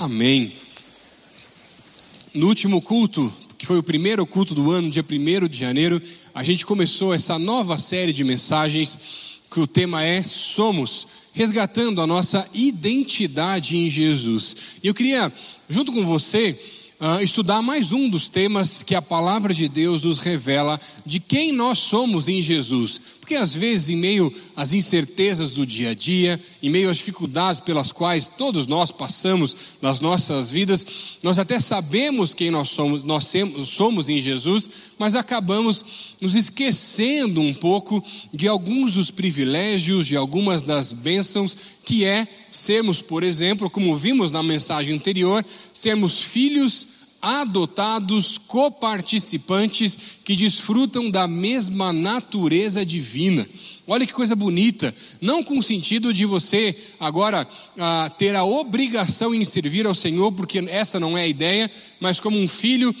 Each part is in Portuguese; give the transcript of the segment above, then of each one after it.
Amém. No último culto, que foi o primeiro culto do ano, dia 1 de janeiro, a gente começou essa nova série de mensagens que o tema é Somos, resgatando a nossa identidade em Jesus. E eu queria, junto com você, uh, estudar mais um dos temas que a palavra de Deus nos revela de quem nós somos em Jesus. Porque às vezes, em meio às incertezas do dia a dia, em meio às dificuldades pelas quais todos nós passamos nas nossas vidas, nós até sabemos quem nós somos, nós somos em Jesus, mas acabamos nos esquecendo um pouco de alguns dos privilégios, de algumas das bênçãos que é sermos, por exemplo, como vimos na mensagem anterior, sermos filhos adotados coparticipantes que desfrutam da mesma natureza divina. Olha que coisa bonita, não com o sentido de você agora ah, ter a obrigação em servir ao Senhor, porque essa não é a ideia, mas como um filho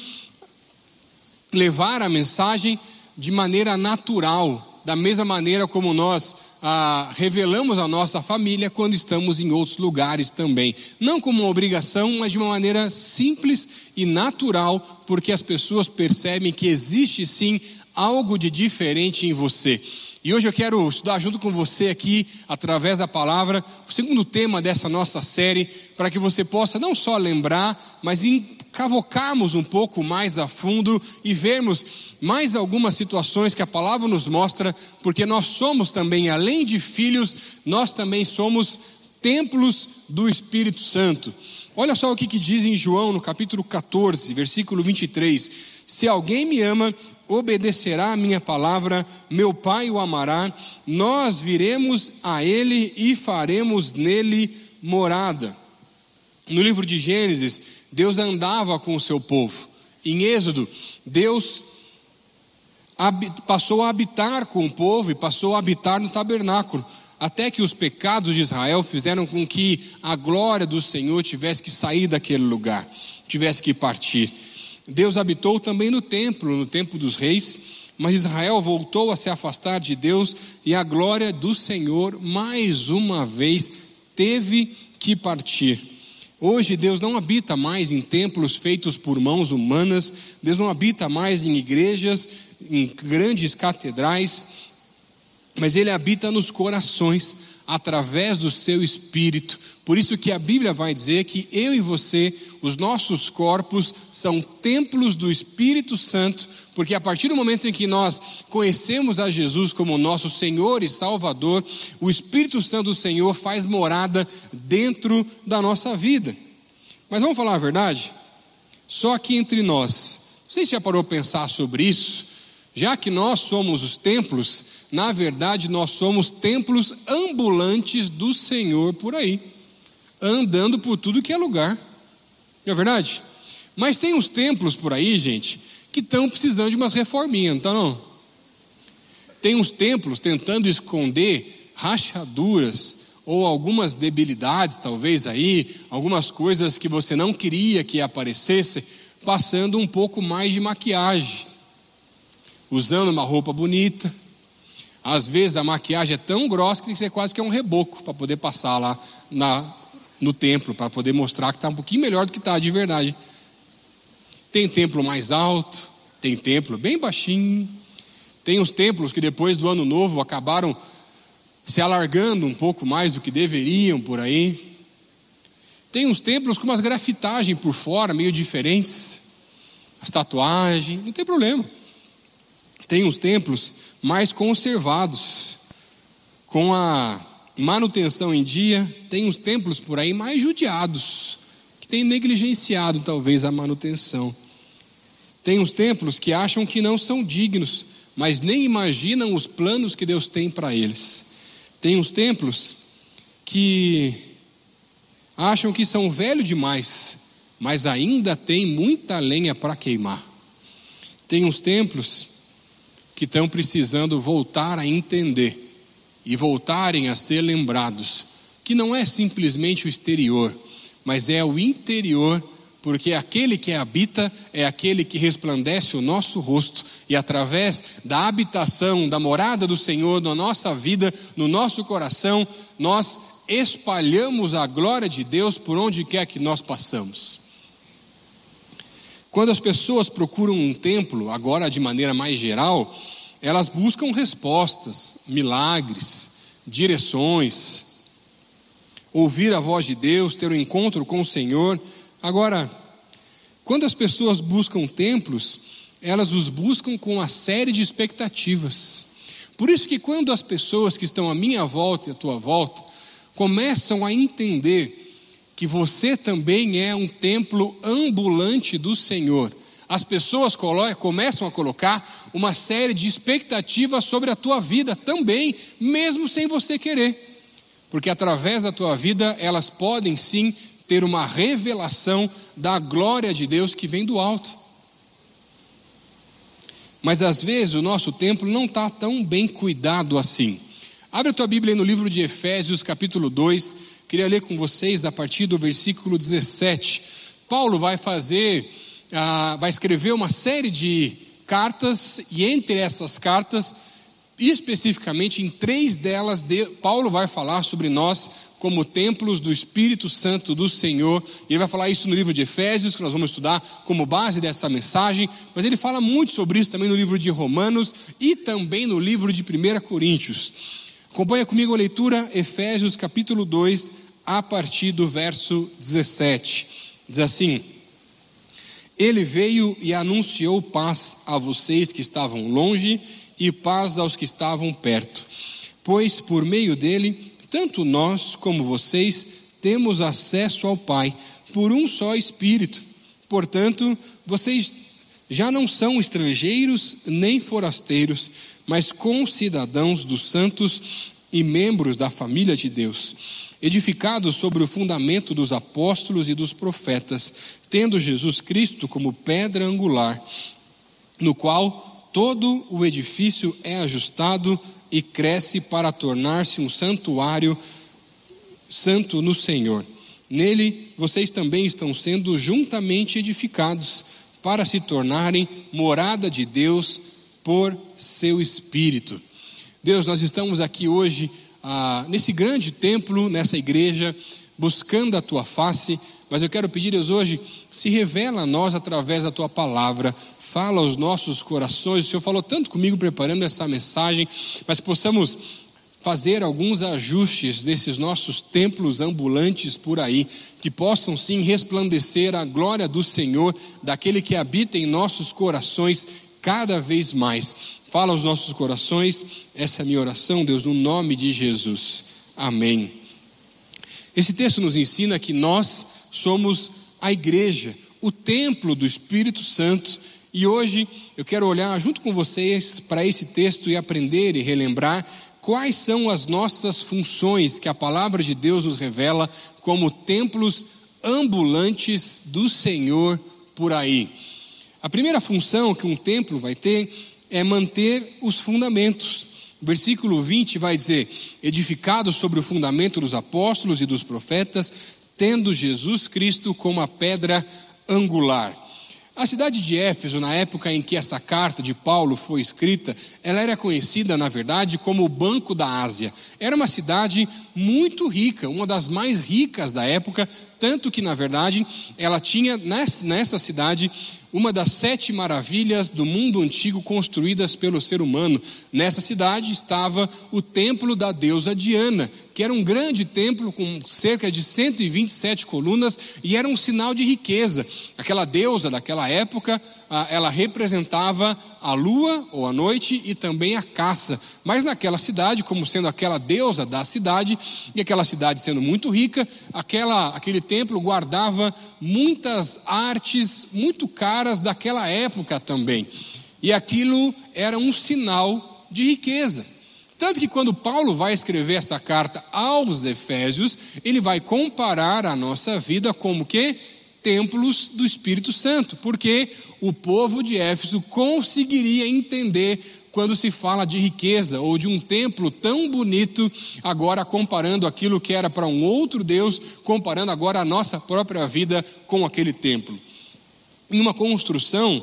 levar a mensagem de maneira natural, da mesma maneira como nós ah, revelamos a nossa família quando estamos em outros lugares também. Não como uma obrigação, mas de uma maneira simples e natural, porque as pessoas percebem que existe sim algo de diferente em você. E hoje eu quero estudar junto com você aqui, através da palavra, o segundo tema dessa nossa série, para que você possa não só lembrar, mas cavocarmos um pouco mais a fundo e vermos mais algumas situações que a palavra nos mostra, porque nós somos também, além de filhos, nós também somos templos do Espírito Santo. Olha só o que, que diz em João no capítulo 14, versículo 23: Se alguém me ama, obedecerá a minha palavra, meu Pai o amará, nós viremos a ele e faremos nele morada. No livro de Gênesis, Deus andava com o seu povo. Em Êxodo, Deus passou a habitar com o povo e passou a habitar no tabernáculo, até que os pecados de Israel fizeram com que a glória do Senhor tivesse que sair daquele lugar, tivesse que partir. Deus habitou também no templo, no templo dos reis, mas Israel voltou a se afastar de Deus e a glória do Senhor mais uma vez teve que partir. Hoje Deus não habita mais em templos feitos por mãos humanas, Deus não habita mais em igrejas, em grandes catedrais, mas Ele habita nos corações através do seu espírito. Por isso que a Bíblia vai dizer que eu e você, os nossos corpos são templos do Espírito Santo, porque a partir do momento em que nós conhecemos a Jesus como nosso Senhor e Salvador, o Espírito Santo do Senhor faz morada dentro da nossa vida. Mas vamos falar a verdade? Só aqui entre nós. Você já parou a pensar sobre isso? Já que nós somos os templos, na verdade nós somos templos ambulantes do Senhor por aí, andando por tudo que é lugar. Não é verdade? Mas tem uns templos por aí, gente, que estão precisando de umas reforminhas, não estão não? Tem uns templos tentando esconder rachaduras ou algumas debilidades, talvez aí, algumas coisas que você não queria que aparecesse, passando um pouco mais de maquiagem usando uma roupa bonita. Às vezes a maquiagem é tão grossa que você quase que é um reboco para poder passar lá na, no templo, para poder mostrar que está um pouquinho melhor do que está de verdade. Tem templo mais alto, tem templo bem baixinho. Tem os templos que depois do ano novo acabaram se alargando um pouco mais do que deveriam por aí. Tem uns templos com umas grafitagens por fora, meio diferentes. As tatuagens, não tem problema. Tem os templos mais conservados, com a manutenção em dia, tem os templos por aí mais judiados, que têm negligenciado talvez a manutenção. Tem os templos que acham que não são dignos, mas nem imaginam os planos que Deus tem para eles. Tem os templos que acham que são velhos demais, mas ainda tem muita lenha para queimar. Tem os templos que estão precisando voltar a entender e voltarem a ser lembrados que não é simplesmente o exterior, mas é o interior, porque aquele que habita é aquele que resplandece o nosso rosto, e através da habitação, da morada do Senhor na nossa vida, no nosso coração, nós espalhamos a glória de Deus por onde quer que nós passamos. Quando as pessoas procuram um templo, agora de maneira mais geral, elas buscam respostas, milagres, direções, ouvir a voz de Deus, ter um encontro com o Senhor. Agora, quando as pessoas buscam templos, elas os buscam com uma série de expectativas. Por isso que quando as pessoas que estão à minha volta e à tua volta começam a entender que você também é um templo ambulante do Senhor, as pessoas começam a colocar uma série de expectativas sobre a tua vida também, mesmo sem você querer. Porque através da tua vida elas podem sim ter uma revelação da glória de Deus que vem do alto. Mas às vezes o nosso templo não está tão bem cuidado assim. Abre a tua Bíblia no livro de Efésios, capítulo 2. Queria ler com vocês a partir do versículo 17. Paulo vai fazer, ah, vai escrever uma série de cartas, e entre essas cartas, especificamente em três delas, Paulo vai falar sobre nós como templos do Espírito Santo do Senhor. E ele vai falar isso no livro de Efésios, que nós vamos estudar como base dessa mensagem, mas ele fala muito sobre isso também no livro de Romanos e também no livro de 1 Coríntios. Acompanha comigo a leitura, Efésios capítulo 2, a partir do verso 17. Diz assim: Ele veio e anunciou paz a vocês que estavam longe e paz aos que estavam perto, pois por meio dele, tanto nós como vocês temos acesso ao Pai por um só Espírito. Portanto, vocês já não são estrangeiros nem forasteiros, mas concidadãos dos santos e membros da família de Deus, edificados sobre o fundamento dos apóstolos e dos profetas, tendo Jesus Cristo como pedra angular, no qual todo o edifício é ajustado e cresce para tornar-se um santuário santo no Senhor. Nele vocês também estão sendo juntamente edificados para se tornarem morada de Deus por seu Espírito. Deus, nós estamos aqui hoje, ah, nesse grande templo, nessa igreja, buscando a tua face, mas eu quero pedir, Deus, hoje, se revela a nós através da tua palavra, fala aos nossos corações. O Senhor falou tanto comigo preparando essa mensagem, mas possamos fazer alguns ajustes desses nossos templos ambulantes por aí, que possam sim resplandecer a glória do Senhor, daquele que habita em nossos corações cada vez mais. Fala aos nossos corações, essa é a minha oração, Deus, no nome de Jesus. Amém. Esse texto nos ensina que nós somos a igreja, o templo do Espírito Santo e hoje eu quero olhar junto com vocês para esse texto e aprender e relembrar quais são as nossas funções que a palavra de Deus nos revela como templos ambulantes do Senhor por aí. A primeira função que um templo vai ter é manter os fundamentos. versículo 20 vai dizer: edificado sobre o fundamento dos apóstolos e dos profetas, tendo Jesus Cristo como a pedra angular. A cidade de Éfeso, na época em que essa carta de Paulo foi escrita, ela era conhecida, na verdade, como o Banco da Ásia. Era uma cidade muito rica, uma das mais ricas da época, tanto que, na verdade, ela tinha nessa cidade uma das sete maravilhas do mundo antigo construídas pelo ser humano. Nessa cidade estava o templo da deusa Diana, que era um grande templo com cerca de 127 colunas e era um sinal de riqueza. Aquela deusa daquela época, ela representava a lua ou a noite e também a caça. Mas naquela cidade, como sendo aquela deusa da cidade, e aquela cidade sendo muito rica, aquela, aquele templo guardava muitas artes muito caras daquela época também. E aquilo era um sinal de riqueza. Tanto que quando Paulo vai escrever essa carta aos Efésios, ele vai comparar a nossa vida como que templos do Espírito Santo, porque o povo de Éfeso conseguiria entender quando se fala de riqueza ou de um templo tão bonito, agora comparando aquilo que era para um outro Deus, comparando agora a nossa própria vida com aquele templo. Em uma construção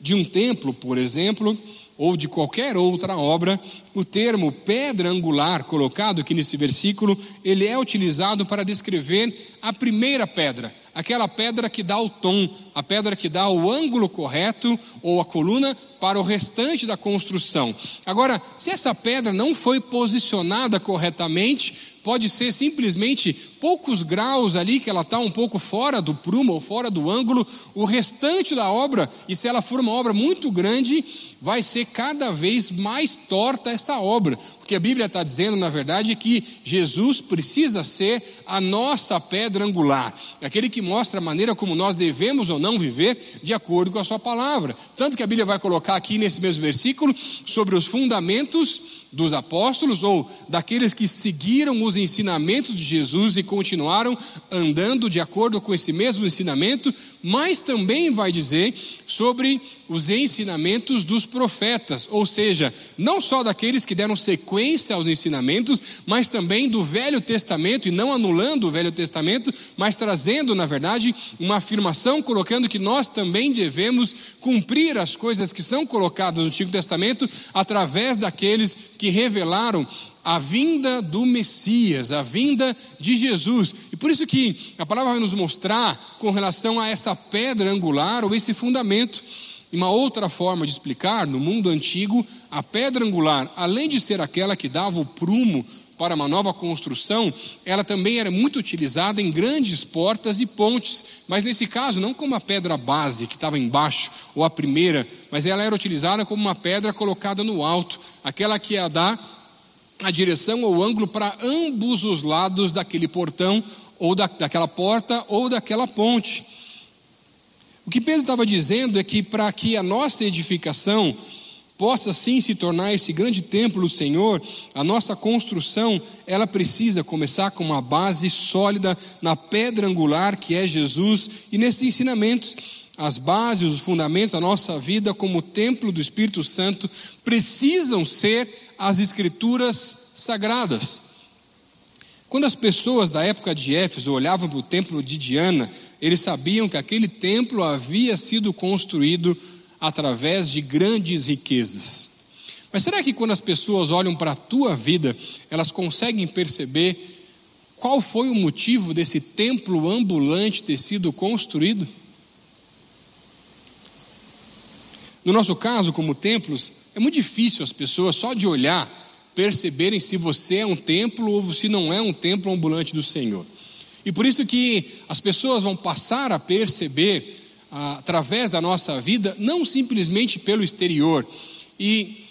de um templo, por exemplo, ou de qualquer outra obra, o termo pedra angular colocado aqui nesse versículo, ele é utilizado para descrever a primeira pedra, aquela pedra que dá o tom, a pedra que dá o ângulo correto ou a coluna para o restante da construção. Agora, se essa pedra não foi posicionada corretamente, pode ser simplesmente poucos graus ali que ela está um pouco fora do prumo ou fora do ângulo, o restante da obra, e se ela for uma obra muito grande, vai ser cada vez mais torta essa obra, porque a Bíblia está dizendo, na verdade, que Jesus precisa ser a nossa pedra angular, aquele que mostra a maneira como nós devemos ou não viver de acordo com a Sua palavra. Tanto que a Bíblia vai colocar aqui nesse mesmo versículo sobre os fundamentos dos apóstolos ou daqueles que seguiram os ensinamentos de Jesus e continuaram andando de acordo com esse mesmo ensinamento, mas também vai dizer sobre os ensinamentos dos profetas, ou seja, não só daqueles que deram sequência aos ensinamentos, mas também do Velho Testamento, e não anulando o Velho Testamento, mas trazendo, na verdade, uma afirmação, colocando que nós também devemos cumprir as coisas que são colocadas no Antigo Testamento através daqueles que revelaram a vinda do Messias, a vinda de Jesus. E por isso que a palavra vai nos mostrar com relação a essa pedra angular ou esse fundamento. E uma outra forma de explicar, no mundo antigo, a pedra angular, além de ser aquela que dava o prumo para uma nova construção, ela também era muito utilizada em grandes portas e pontes, mas nesse caso não como a pedra base que estava embaixo ou a primeira, mas ela era utilizada como uma pedra colocada no alto, aquela que ia dar a direção ou ângulo para ambos os lados daquele portão, ou da, daquela porta, ou daquela ponte. O que Pedro estava dizendo é que para que a nossa edificação possa sim se tornar esse grande templo do Senhor, a nossa construção, ela precisa começar com uma base sólida na pedra angular que é Jesus e nesses ensinamentos. As bases, os fundamentos da nossa vida como templo do Espírito Santo precisam ser as escrituras sagradas. Quando as pessoas da época de Éfeso olhavam para o templo de Diana, eles sabiam que aquele templo havia sido construído através de grandes riquezas. Mas será que quando as pessoas olham para a tua vida, elas conseguem perceber qual foi o motivo desse templo ambulante ter sido construído? No nosso caso, como templos, é muito difícil as pessoas, só de olhar, perceberem se você é um templo ou se não é um templo ambulante do Senhor. E por isso que as pessoas vão passar a perceber, através da nossa vida, não simplesmente pelo exterior. E,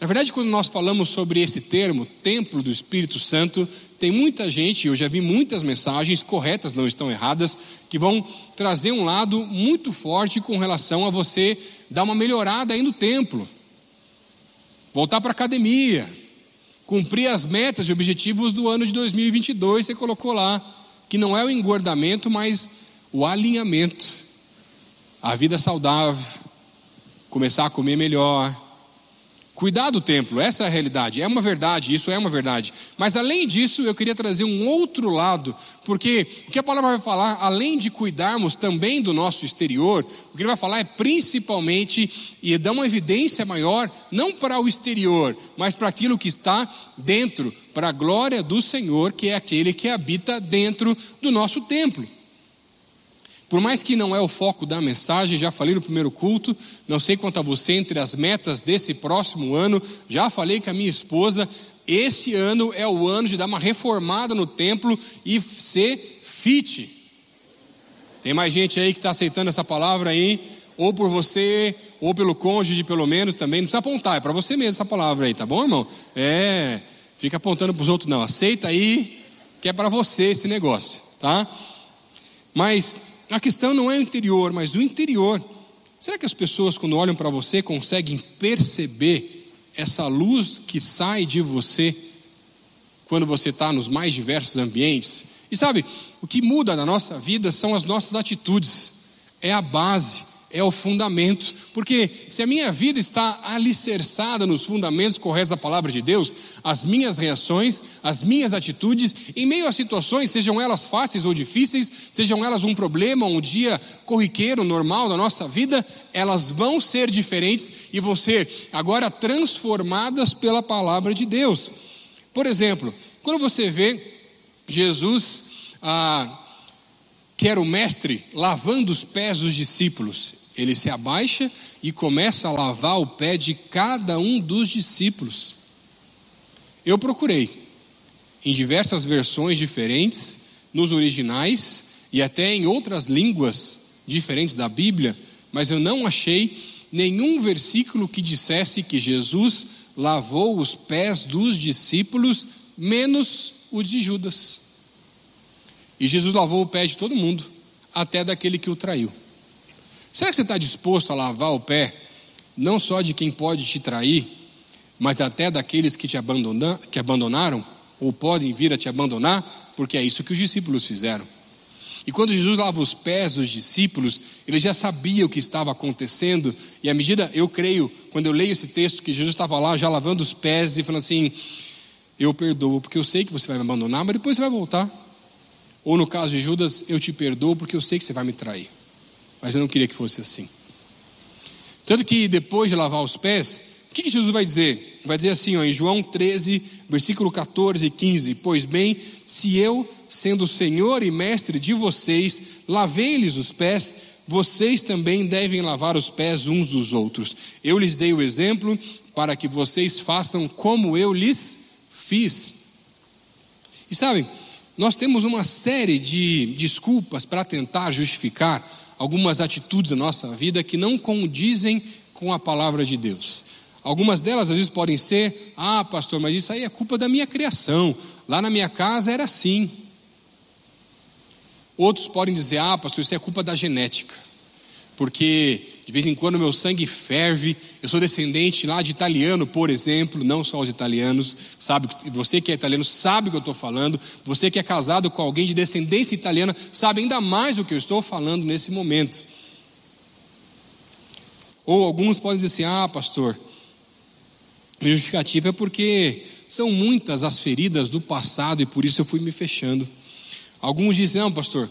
na verdade, quando nós falamos sobre esse termo, templo do Espírito Santo, tem muita gente, eu já vi muitas mensagens corretas, não estão erradas, que vão trazer um lado muito forte com relação a você dar uma melhorada aí no templo voltar para a academia, cumprir as metas e objetivos do ano de 2022, você colocou lá, que não é o engordamento, mas o alinhamento, a vida saudável, começar a comer melhor, Cuidar do templo, essa é a realidade, é uma verdade, isso é uma verdade. Mas além disso, eu queria trazer um outro lado, porque o que a palavra vai falar, além de cuidarmos também do nosso exterior, o que ele vai falar é principalmente e dar uma evidência maior, não para o exterior, mas para aquilo que está dentro, para a glória do Senhor, que é aquele que habita dentro do nosso templo. Por mais que não é o foco da mensagem, já falei no primeiro culto, não sei quanto a você, entre as metas desse próximo ano, já falei com a minha esposa, esse ano é o ano de dar uma reformada no templo e ser fit. Tem mais gente aí que está aceitando essa palavra aí, ou por você, ou pelo cônjuge, pelo menos também. Não precisa apontar, é para você mesmo essa palavra aí, tá bom, irmão? É, fica apontando para os outros, não. Aceita aí, que é para você esse negócio, tá? Mas a questão não é o interior, mas o interior. Será que as pessoas, quando olham para você, conseguem perceber essa luz que sai de você quando você está nos mais diversos ambientes? E sabe, o que muda na nossa vida são as nossas atitudes, é a base, é o fundamento. Porque se a minha vida está alicerçada nos fundamentos corretos da palavra de Deus, as minhas reações, as minhas atitudes, em meio a situações, sejam elas fáceis ou difíceis, sejam elas um problema, um dia corriqueiro, normal da nossa vida, elas vão ser diferentes e vão ser agora transformadas pela palavra de Deus. Por exemplo, quando você vê Jesus, ah, que era o mestre, lavando os pés dos discípulos, ele se abaixa e começa a lavar o pé de cada um dos discípulos. Eu procurei em diversas versões diferentes, nos originais e até em outras línguas diferentes da Bíblia, mas eu não achei nenhum versículo que dissesse que Jesus lavou os pés dos discípulos, menos os de Judas. E Jesus lavou o pé de todo mundo, até daquele que o traiu. Será que você está disposto a lavar o pé, não só de quem pode te trair, mas até daqueles que te abandonam, que abandonaram, ou podem vir a te abandonar, porque é isso que os discípulos fizeram. E quando Jesus lava os pés dos discípulos, ele já sabia o que estava acontecendo, e à medida, eu creio, quando eu leio esse texto, que Jesus estava lá já lavando os pés e falando assim: Eu perdoo, porque eu sei que você vai me abandonar, mas depois você vai voltar. Ou no caso de Judas, eu te perdoo, porque eu sei que você vai me trair mas eu não queria que fosse assim. Tanto que depois de lavar os pés, o que, que Jesus vai dizer? Vai dizer assim, ó, em João 13, versículo 14 e 15: Pois bem, se eu, sendo Senhor e Mestre de vocês, lavei-lhes os pés, vocês também devem lavar os pés uns dos outros. Eu lhes dei o exemplo para que vocês façam como eu lhes fiz. E sabem, nós temos uma série de desculpas para tentar justificar algumas atitudes da nossa vida que não condizem com a palavra de Deus. Algumas delas às vezes podem ser: ah, pastor, mas isso aí é culpa da minha criação. Lá na minha casa era assim. Outros podem dizer: ah, pastor, isso é culpa da genética. Porque de vez em quando meu sangue ferve. Eu sou descendente lá de italiano, por exemplo, não só os italianos. Sabe, você que é italiano sabe o que eu estou falando. Você que é casado com alguém de descendência italiana sabe ainda mais o que eu estou falando nesse momento. Ou alguns podem dizer assim: ah, pastor, a justificativa é porque são muitas as feridas do passado e por isso eu fui me fechando. Alguns dizem: não, pastor,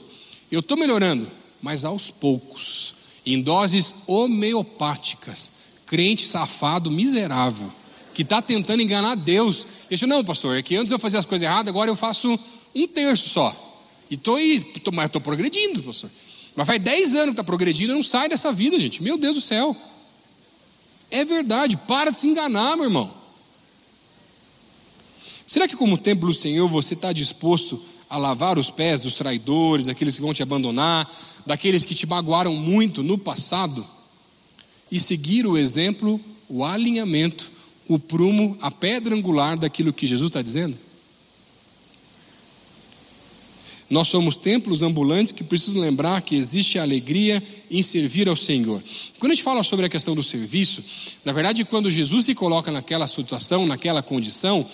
eu estou melhorando, mas aos poucos em doses homeopáticas. Crente safado, miserável, que está tentando enganar Deus. Ele disse, não, pastor, é que antes eu fazia as coisas erradas, agora eu faço um terço só. E estou tô, mas estou progredindo, pastor. Mas faz 10 anos que está progredindo, não sai dessa vida, gente. Meu Deus do céu. É verdade, para de se enganar, meu irmão. Será que, como templo do Senhor, você está disposto a lavar os pés dos traidores, daqueles que vão te abandonar, daqueles que te magoaram muito no passado e seguir o exemplo, o alinhamento, o prumo, a pedra angular daquilo que Jesus está dizendo? Nós somos templos ambulantes que precisam lembrar que existe alegria em servir ao Senhor. Quando a gente fala sobre a questão do serviço, na verdade, quando Jesus se coloca naquela situação, naquela condição,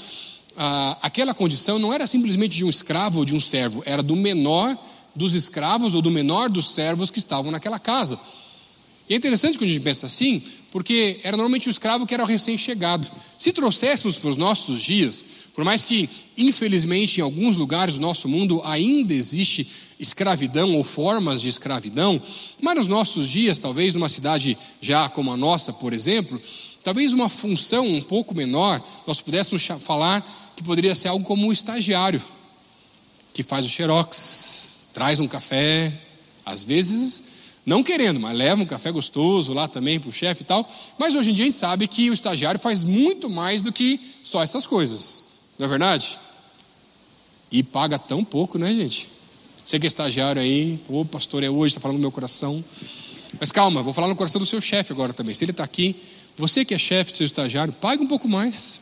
ah, aquela condição não era simplesmente de um escravo ou de um servo, era do menor dos escravos ou do menor dos servos que estavam naquela casa. E é interessante quando a gente pensa assim, porque era normalmente o escravo que era o recém-chegado. Se trouxéssemos para os nossos dias, por mais que, infelizmente, em alguns lugares do nosso mundo ainda existe escravidão ou formas de escravidão, mas nos nossos dias, talvez numa cidade já como a nossa, por exemplo, talvez uma função um pouco menor, nós pudéssemos falar que poderia ser algo como um estagiário, que faz o xerox, traz um café, às vezes não querendo, mas leva um café gostoso lá também para o chefe e tal. Mas hoje em dia a gente sabe que o estagiário faz muito mais do que só essas coisas, não é verdade? E paga tão pouco, né, gente? Você que é estagiário aí, pô, pastor, é hoje, está falando no meu coração. Mas calma, vou falar no coração do seu chefe agora também. Se ele está aqui, você que é chefe do seu estagiário, pague um pouco mais.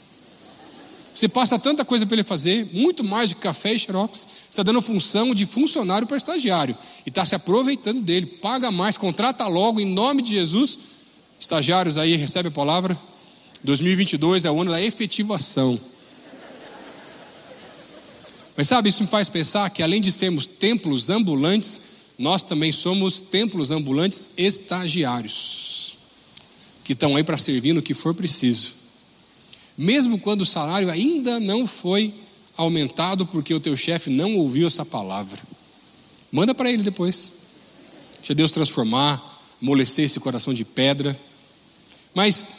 Você passa tanta coisa para ele fazer, muito mais de café e xerox. Você está dando função de funcionário para estagiário. E está se aproveitando dele. Paga mais, contrata logo, em nome de Jesus. Estagiários aí, recebe a palavra. 2022 é o ano da efetivação. Mas sabe, isso me faz pensar que além de sermos templos ambulantes, nós também somos templos ambulantes estagiários, que estão aí para servir no que for preciso. Mesmo quando o salário ainda não foi aumentado porque o teu chefe não ouviu essa palavra. Manda para ele depois. Deixa Deus transformar, amolecer esse coração de pedra. Mas,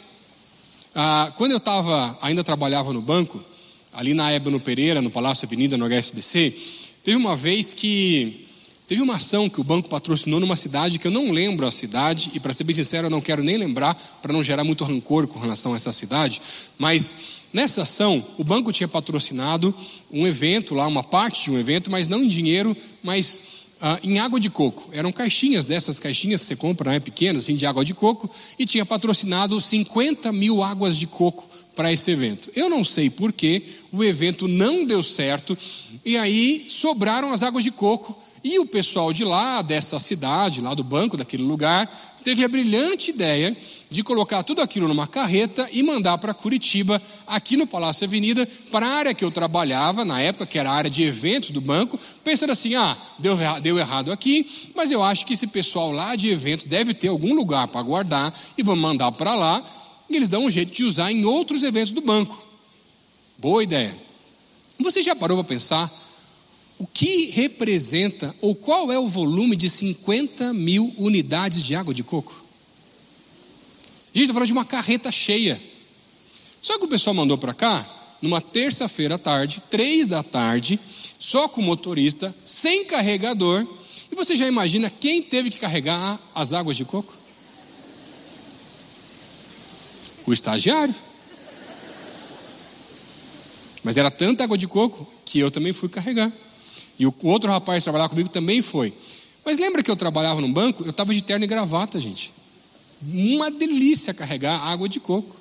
ah, quando eu estava, ainda trabalhava no banco, ali na Ébano Pereira, no Palácio Avenida, no HSBC, teve uma vez que Teve uma ação que o banco patrocinou numa cidade que eu não lembro a cidade, e para ser bem sincero, eu não quero nem lembrar, para não gerar muito rancor com relação a essa cidade, mas nessa ação, o banco tinha patrocinado um evento lá, uma parte de um evento, mas não em dinheiro, mas ah, em água de coco. Eram caixinhas dessas caixinhas que você compra, né, pequenas, assim, de água de coco, e tinha patrocinado 50 mil águas de coco para esse evento. Eu não sei porquê, o evento não deu certo, e aí sobraram as águas de coco e o pessoal de lá, dessa cidade, lá do banco, daquele lugar, teve a brilhante ideia de colocar tudo aquilo numa carreta e mandar para Curitiba, aqui no Palácio Avenida, para a área que eu trabalhava, na época, que era a área de eventos do banco, pensando assim: ah, deu, deu errado aqui, mas eu acho que esse pessoal lá de eventos deve ter algum lugar para guardar e vamos mandar para lá, e eles dão um jeito de usar em outros eventos do banco. Boa ideia. Você já parou para pensar o que representa ou qual é o volume de 50 mil unidades de água de coco? Gente, estou falando de uma carreta cheia. Só que o pessoal mandou para cá, numa terça-feira à tarde, três da tarde, só com motorista, sem carregador. E você já imagina quem teve que carregar as águas de coco? O estagiário. Mas era tanta água de coco que eu também fui carregar. E o outro rapaz que trabalhava comigo também foi. Mas lembra que eu trabalhava num banco? Eu estava de terno e gravata, gente. Uma delícia carregar água de coco.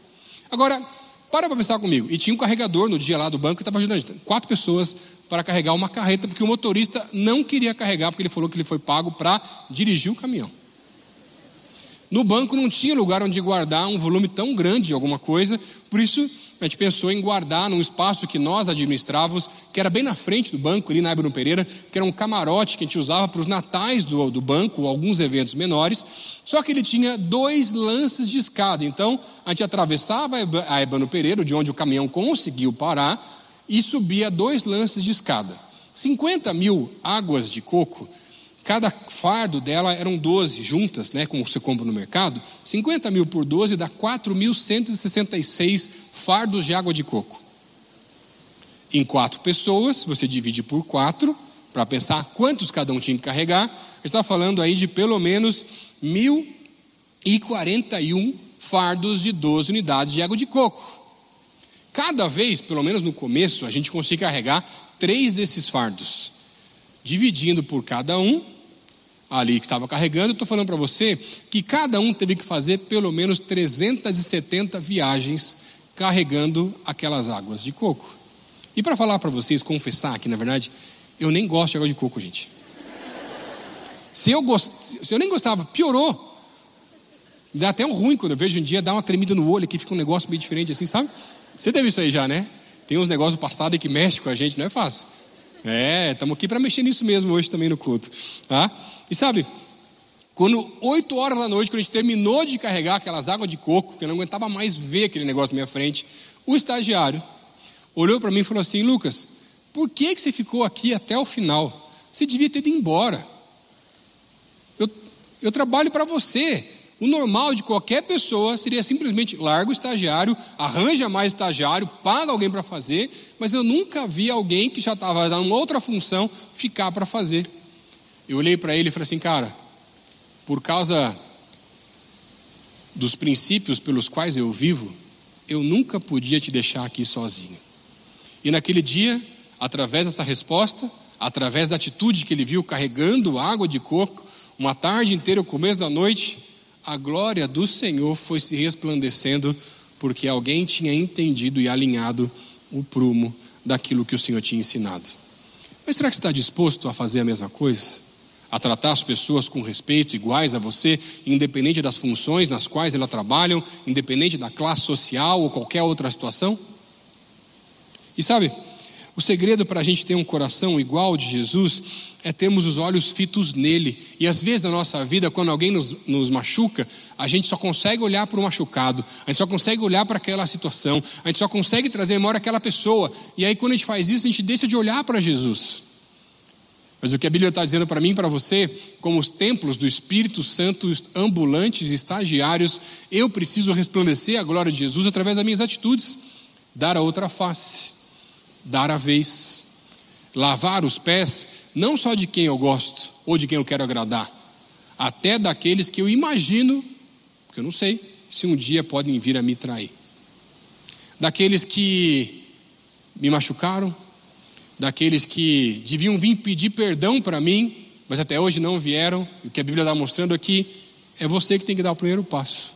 Agora, para para pensar comigo. E tinha um carregador no dia lá do banco que estava ajudando quatro pessoas para carregar uma carreta, porque o motorista não queria carregar, porque ele falou que ele foi pago para dirigir o caminhão. No banco não tinha lugar onde guardar um volume tão grande de alguma coisa, por isso a gente pensou em guardar num espaço que nós administrávamos, que era bem na frente do banco, ali na Ibno Pereira, que era um camarote que a gente usava para os natais do, do banco, alguns eventos menores, só que ele tinha dois lances de escada, então a gente atravessava a Ibno Pereira, de onde o caminhão conseguiu parar, e subia dois lances de escada. 50 mil águas de coco Cada fardo dela eram 12 juntas, né, como você compra no mercado. 50 mil por 12 dá 4.166 fardos de água de coco. Em quatro pessoas, você divide por quatro, para pensar quantos cada um tinha que carregar, está falando aí de pelo menos 1.041 fardos de 12 unidades de água de coco. Cada vez, pelo menos no começo, a gente conseguia carregar três desses fardos, dividindo por cada um, ali que estava carregando, estou falando para você que cada um teve que fazer pelo menos 370 viagens carregando aquelas águas de coco. E para falar para vocês, confessar que na verdade eu nem gosto de água de coco, gente. Se eu, gost... Se eu nem gostava, piorou. Dá até um ruim quando eu vejo um dia, dá uma tremida no olho aqui, fica um negócio meio diferente assim, sabe? Você teve isso aí já, né? Tem uns negócios do passado que mexe com a gente, não é fácil. É, estamos aqui para mexer nisso mesmo hoje também no culto. Tá? E sabe, quando oito horas da noite, quando a gente terminou de carregar aquelas águas de coco, que eu não aguentava mais ver aquele negócio na minha frente, o estagiário olhou para mim e falou assim: Lucas, por que, que você ficou aqui até o final? Você devia ter ido embora. Eu, eu trabalho para você. O normal de qualquer pessoa seria simplesmente larga o estagiário, arranja mais estagiário, paga alguém para fazer, mas eu nunca vi alguém que já estava dando outra função ficar para fazer. Eu olhei para ele e falei assim, cara, por causa dos princípios pelos quais eu vivo, eu nunca podia te deixar aqui sozinho. E naquele dia, através dessa resposta, através da atitude que ele viu carregando água de coco, uma tarde inteira, o começo da noite, a glória do Senhor foi se resplandecendo, porque alguém tinha entendido e alinhado o prumo daquilo que o Senhor tinha ensinado. Mas será que você está disposto a fazer a mesma coisa? A tratar as pessoas com respeito, iguais a você, independente das funções nas quais elas trabalham, independente da classe social ou qualquer outra situação? E sabe, O segredo para a gente ter um coração igual de Jesus é termos os olhos fitos nele. E às vezes na nossa vida, quando alguém nos, nos machuca, a gente só consegue olhar para o machucado, a gente só consegue olhar para aquela situação, a gente só consegue trazer memória aquela pessoa. E aí, quando a gente faz isso, a gente deixa de olhar para Jesus. Mas o que a Bíblia está dizendo para mim e para você, como os templos do Espírito Santo ambulantes, estagiários, eu preciso resplandecer a glória de Jesus através das minhas atitudes, dar a outra face, dar a vez, lavar os pés, não só de quem eu gosto ou de quem eu quero agradar, até daqueles que eu imagino, que eu não sei, se um dia podem vir a me trair, daqueles que me machucaram, daqueles que deviam vir pedir perdão para mim, mas até hoje não vieram. O que a Bíblia está mostrando aqui é você que tem que dar o primeiro passo.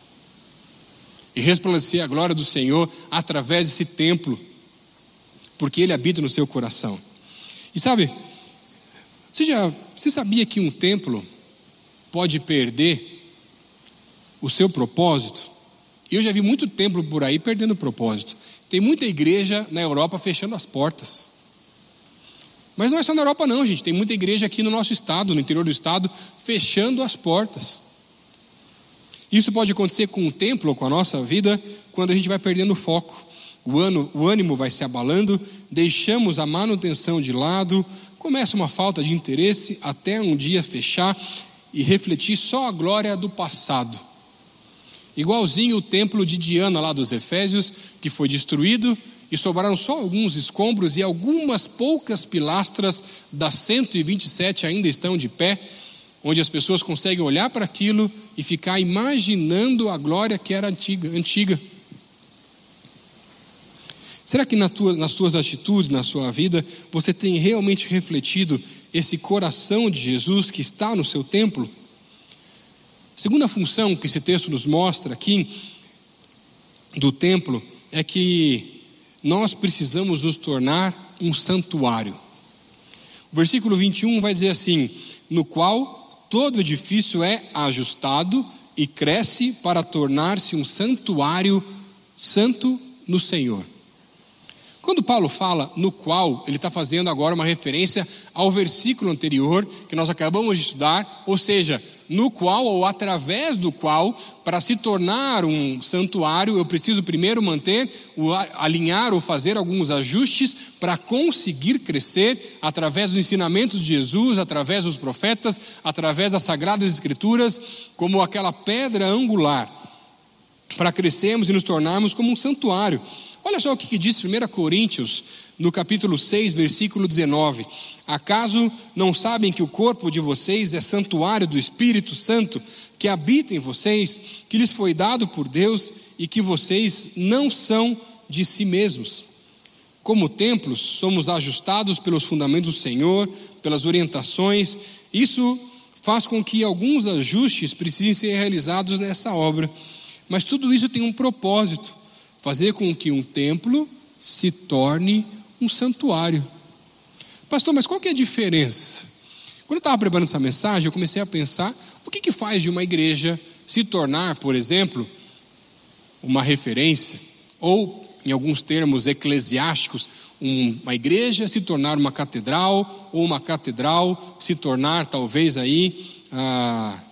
E resplandecer a glória do Senhor através desse templo, porque Ele habita no seu coração. E sabe, você já você sabia que um templo pode perder o seu propósito? Eu já vi muito templo por aí perdendo o propósito. Tem muita igreja na Europa fechando as portas. Mas não é só na Europa, não, gente. Tem muita igreja aqui no nosso estado, no interior do estado, fechando as portas. Isso pode acontecer com o templo com a nossa vida quando a gente vai perdendo o foco. O, ano, o ânimo vai se abalando, deixamos a manutenção de lado, começa uma falta de interesse até um dia fechar e refletir só a glória do passado. Igualzinho o templo de Diana lá dos Efésios, que foi destruído e sobraram só alguns escombros e algumas poucas pilastras das 127 ainda estão de pé, onde as pessoas conseguem olhar para aquilo e ficar imaginando a glória que era antiga. antiga. Será que nas tuas, nas suas atitudes, na sua vida, você tem realmente refletido esse coração de Jesus que está no seu templo? Segunda função que esse texto nos mostra aqui do templo é que nós precisamos nos tornar um santuário. O versículo 21 vai dizer assim: no qual todo edifício é ajustado e cresce para tornar-se um santuário santo no Senhor. Quando Paulo fala no qual, ele está fazendo agora uma referência ao versículo anterior que nós acabamos de estudar, ou seja, no qual ou através do qual, para se tornar um santuário, eu preciso primeiro manter, alinhar ou fazer alguns ajustes para conseguir crescer através dos ensinamentos de Jesus, através dos profetas, através das sagradas escrituras, como aquela pedra angular, para crescermos e nos tornarmos como um santuário. Olha só o que diz 1 Coríntios, no capítulo 6, versículo 19: Acaso não sabem que o corpo de vocês é santuário do Espírito Santo que habita em vocês, que lhes foi dado por Deus e que vocês não são de si mesmos? Como templos, somos ajustados pelos fundamentos do Senhor, pelas orientações. Isso faz com que alguns ajustes precisem ser realizados nessa obra. Mas tudo isso tem um propósito fazer com que um templo se torne um santuário. Pastor, mas qual que é a diferença? Quando eu estava preparando essa mensagem, eu comecei a pensar o que, que faz de uma igreja se tornar, por exemplo, uma referência, ou, em alguns termos eclesiásticos, uma igreja se tornar uma catedral, ou uma catedral se tornar, talvez, aí, ah,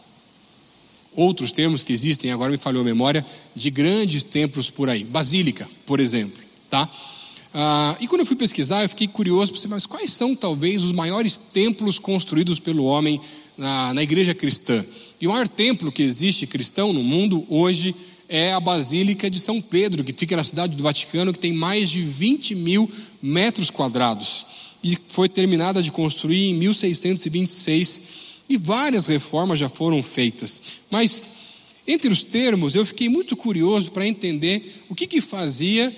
outros termos que existem, agora me falhou a memória, de grandes templos por aí. Basílica, por exemplo. Tá? Ah, e quando eu fui pesquisar, eu fiquei curioso para saber, mas quais são talvez os maiores templos construídos pelo homem na, na igreja cristã? E o maior templo que existe cristão no mundo hoje é a Basílica de São Pedro, que fica na cidade do Vaticano, que tem mais de 20 mil metros quadrados. E foi terminada de construir em 1626 e várias reformas já foram feitas. Mas, entre os termos, eu fiquei muito curioso para entender o que, que fazia,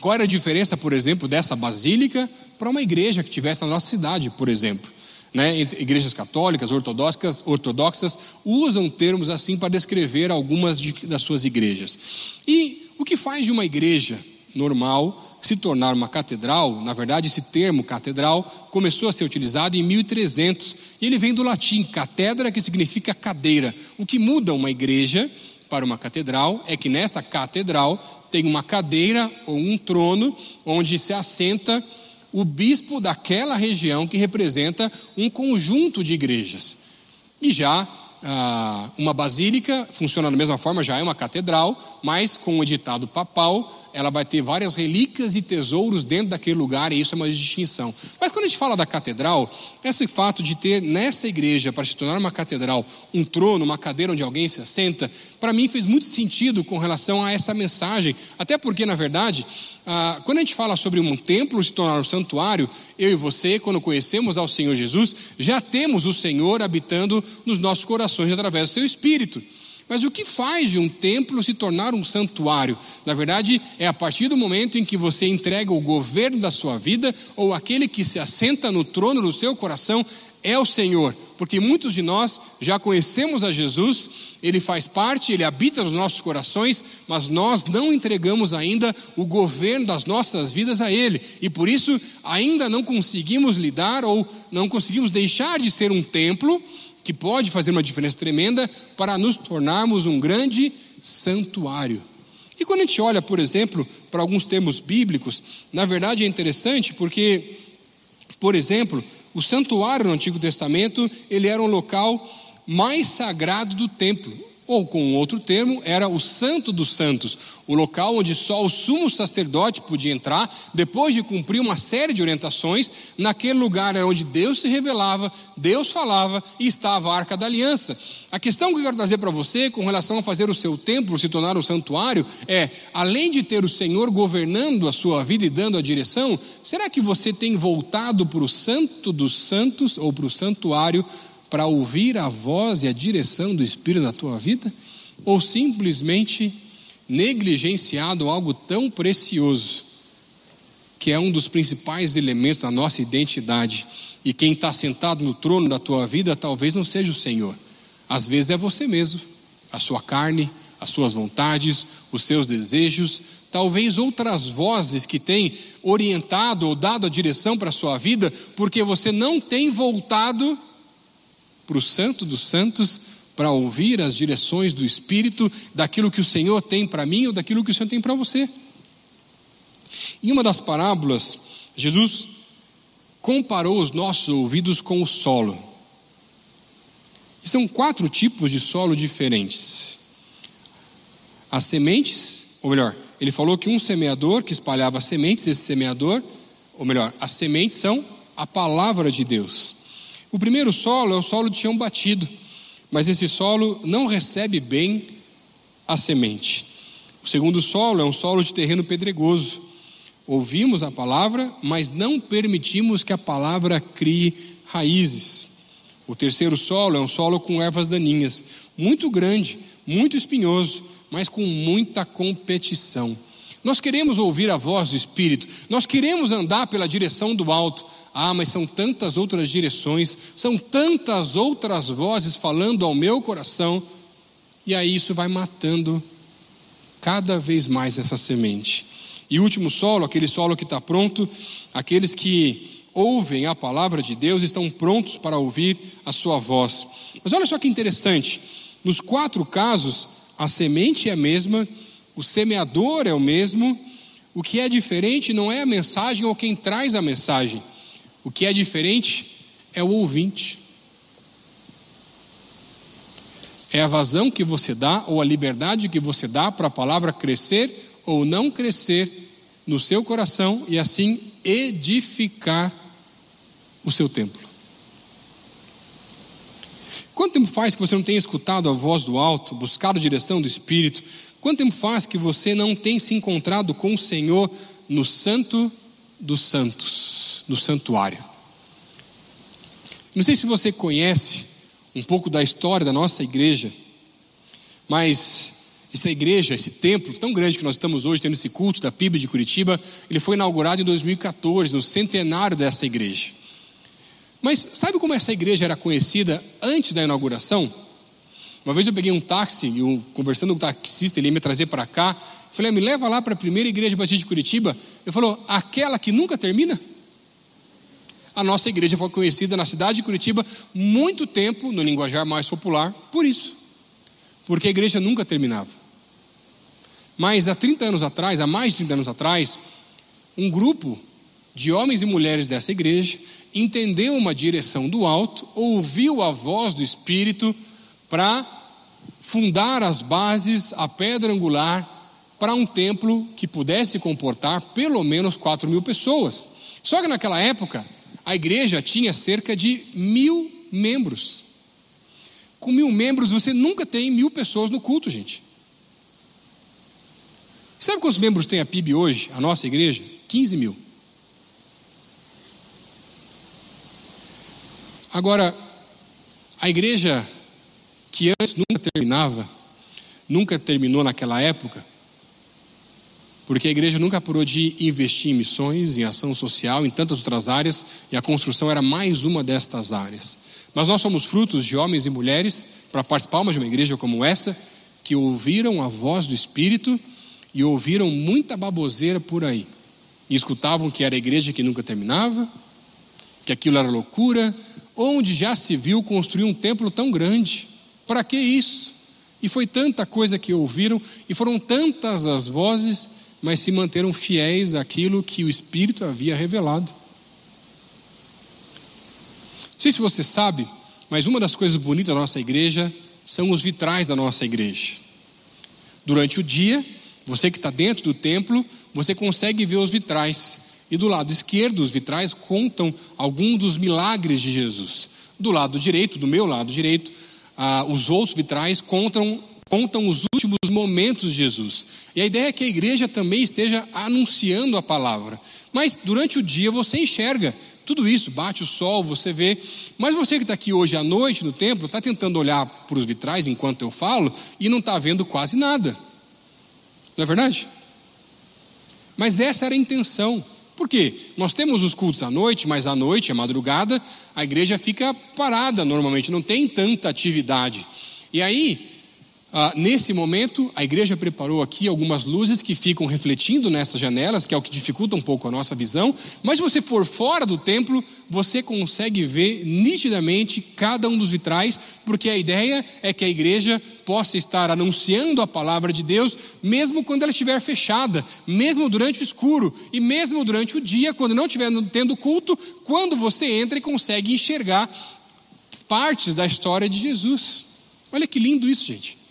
qual era a diferença, por exemplo, dessa basílica para uma igreja que tivesse na nossa cidade, por exemplo. Né? Igrejas católicas, ortodoxas, ortodoxas usam termos assim para descrever algumas de, das suas igrejas. E o que faz de uma igreja normal se tornar uma catedral, na verdade, esse termo catedral começou a ser utilizado em 1300 e ele vem do latim catedra, que significa cadeira. O que muda uma igreja para uma catedral é que nessa catedral tem uma cadeira ou um trono onde se assenta o bispo daquela região que representa um conjunto de igrejas. E já ah, uma basílica funciona da mesma forma, já é uma catedral, mas com o editado papal ela vai ter várias relíquias e tesouros dentro daquele lugar, e isso é uma distinção. Mas quando a gente fala da catedral, esse fato de ter nessa igreja, para se tornar uma catedral, um trono, uma cadeira onde alguém se assenta, para mim fez muito sentido com relação a essa mensagem. Até porque, na verdade, quando a gente fala sobre um templo se tornar um santuário, eu e você, quando conhecemos ao Senhor Jesus, já temos o Senhor habitando nos nossos corações através do seu Espírito. Mas o que faz de um templo se tornar um santuário? Na verdade, é a partir do momento em que você entrega o governo da sua vida, ou aquele que se assenta no trono do seu coração, é o Senhor. Porque muitos de nós já conhecemos a Jesus, ele faz parte, ele habita nos nossos corações, mas nós não entregamos ainda o governo das nossas vidas a ele. E por isso ainda não conseguimos lidar ou não conseguimos deixar de ser um templo que pode fazer uma diferença tremenda para nos tornarmos um grande santuário. E quando a gente olha, por exemplo, para alguns termos bíblicos, na verdade é interessante porque, por exemplo, o santuário no Antigo Testamento, ele era um local mais sagrado do templo ou com outro termo, era o Santo dos Santos, o local onde só o sumo sacerdote podia entrar, depois de cumprir uma série de orientações. Naquele lugar era onde Deus se revelava, Deus falava e estava a arca da aliança. A questão que eu quero trazer para você com relação a fazer o seu templo se tornar um santuário é: além de ter o Senhor governando a sua vida e dando a direção, será que você tem voltado para o Santo dos Santos ou para o santuário? Para ouvir a voz e a direção do Espírito na tua vida? Ou simplesmente negligenciado algo tão precioso, que é um dos principais elementos da nossa identidade, e quem está sentado no trono da tua vida talvez não seja o Senhor, às vezes é você mesmo, a sua carne, as suas vontades, os seus desejos, talvez outras vozes que têm orientado ou dado a direção para a sua vida, porque você não tem voltado para o Santo dos Santos para ouvir as direções do Espírito daquilo que o Senhor tem para mim ou daquilo que o Senhor tem para você. Em uma das parábolas, Jesus comparou os nossos ouvidos com o solo. São quatro tipos de solo diferentes. As sementes, ou melhor, ele falou que um semeador que espalhava sementes, esse semeador, ou melhor, as sementes são a palavra de Deus. O primeiro solo é o solo de chão batido, mas esse solo não recebe bem a semente. O segundo solo é um solo de terreno pedregoso. Ouvimos a palavra, mas não permitimos que a palavra crie raízes. O terceiro solo é um solo com ervas daninhas, muito grande, muito espinhoso, mas com muita competição. Nós queremos ouvir a voz do Espírito, nós queremos andar pela direção do alto. Ah, mas são tantas outras direções, são tantas outras vozes falando ao meu coração, e aí isso vai matando cada vez mais essa semente. E último solo, aquele solo que está pronto, aqueles que ouvem a palavra de Deus estão prontos para ouvir a sua voz. Mas olha só que interessante, nos quatro casos, a semente é a mesma o semeador é o mesmo, o que é diferente não é a mensagem ou quem traz a mensagem, o que é diferente é o ouvinte. É a vazão que você dá ou a liberdade que você dá para a palavra crescer ou não crescer no seu coração e assim edificar o seu templo. Quanto tempo faz que você não tem escutado a voz do alto, buscado a direção do Espírito, Quanto tempo faz que você não tem se encontrado com o Senhor no Santo dos Santos, no santuário? Não sei se você conhece um pouco da história da nossa igreja, mas essa igreja, esse templo tão grande que nós estamos hoje tendo esse culto da PIB de Curitiba, ele foi inaugurado em 2014, no centenário dessa igreja. Mas sabe como essa igreja era conhecida antes da inauguração? Uma vez eu peguei um táxi eu, conversando com o taxista, ele ia me trazer para cá. Falei, ah, me leva lá para a primeira igreja batista de Curitiba. Ele falou, aquela que nunca termina? A nossa igreja foi conhecida na cidade de Curitiba muito tempo, no linguajar mais popular, por isso. Porque a igreja nunca terminava. Mas há 30 anos atrás, há mais de 30 anos atrás, um grupo de homens e mulheres dessa igreja entendeu uma direção do alto, ouviu a voz do Espírito para fundar as bases, a pedra angular para um templo que pudesse comportar pelo menos 4 mil pessoas. Só que naquela época, a igreja tinha cerca de mil membros. Com mil membros, você nunca tem mil pessoas no culto, gente. Sabe quantos membros tem a PIB hoje, a nossa igreja? 15 mil. Agora, a igreja que antes nunca terminava, nunca terminou naquela época, porque a igreja nunca parou de investir em missões, em ação social, em tantas outras áreas, e a construção era mais uma destas áreas. Mas nós somos frutos de homens e mulheres, para participar de uma igreja como essa, que ouviram a voz do Espírito e ouviram muita baboseira por aí. E escutavam que era a igreja que nunca terminava, que aquilo era loucura, onde já se viu construir um templo tão grande. Para que isso? E foi tanta coisa que ouviram, e foram tantas as vozes mas se manteram fiéis àquilo que o Espírito havia revelado. Não sei se você sabe, mas uma das coisas bonitas da nossa igreja são os vitrais da nossa igreja. Durante o dia, você que está dentro do templo, você consegue ver os vitrais. E do lado esquerdo, os vitrais contam alguns dos milagres de Jesus. Do lado direito, do meu lado direito, ah, os outros vitrais contam contam os últimos momentos de Jesus. E a ideia é que a igreja também esteja anunciando a palavra. Mas durante o dia você enxerga tudo isso, bate o sol, você vê. Mas você que está aqui hoje à noite no templo, está tentando olhar para os vitrais enquanto eu falo e não está vendo quase nada. Não é verdade? Mas essa era a intenção. Por quê? Nós temos os cultos à noite, mas à noite, à madrugada, a igreja fica parada normalmente, não tem tanta atividade. E aí, ah, nesse momento, a igreja preparou aqui algumas luzes que ficam refletindo nessas janelas, que é o que dificulta um pouco a nossa visão. Mas se você for fora do templo, você consegue ver nitidamente cada um dos vitrais, porque a ideia é que a igreja possa estar anunciando a palavra de Deus, mesmo quando ela estiver fechada, mesmo durante o escuro e mesmo durante o dia, quando não estiver tendo culto, quando você entra e consegue enxergar partes da história de Jesus. Olha que lindo isso, gente.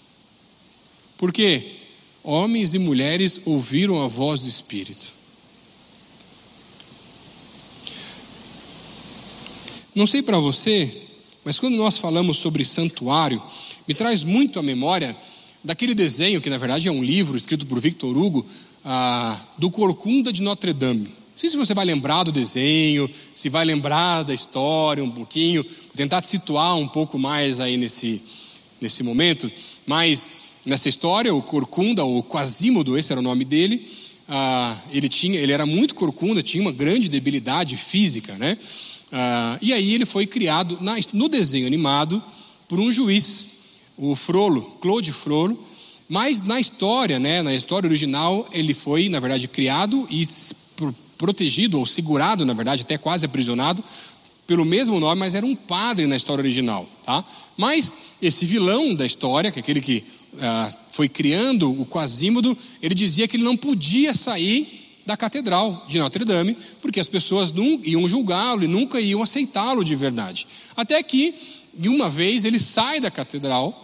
Porque homens e mulheres ouviram a voz do Espírito. Não sei para você, mas quando nós falamos sobre santuário, me traz muito à memória daquele desenho, que na verdade é um livro escrito por Victor Hugo, ah, do Corcunda de Notre Dame. Não sei se você vai lembrar do desenho, se vai lembrar da história um pouquinho, vou tentar te situar um pouco mais aí nesse, nesse momento, mas nessa história, o Corcunda, ou Quasímodo, esse era o nome dele, ah, ele, tinha, ele era muito corcunda, tinha uma grande debilidade física, né? Ah, e aí ele foi criado na, no desenho animado por um juiz, o Frollo, Claude Frollo, mas na história, né, na história original, ele foi, na verdade, criado e protegido, ou segurado, na verdade, até quase aprisionado, pelo mesmo nome, mas era um padre na história original, tá? Mas esse vilão da história, que é aquele que ah, foi criando o Quasímodo, ele dizia que ele não podia sair da catedral de Notre Dame, porque as pessoas não iam julgá-lo e nunca iam aceitá-lo de verdade. Até que, de uma vez, ele sai da catedral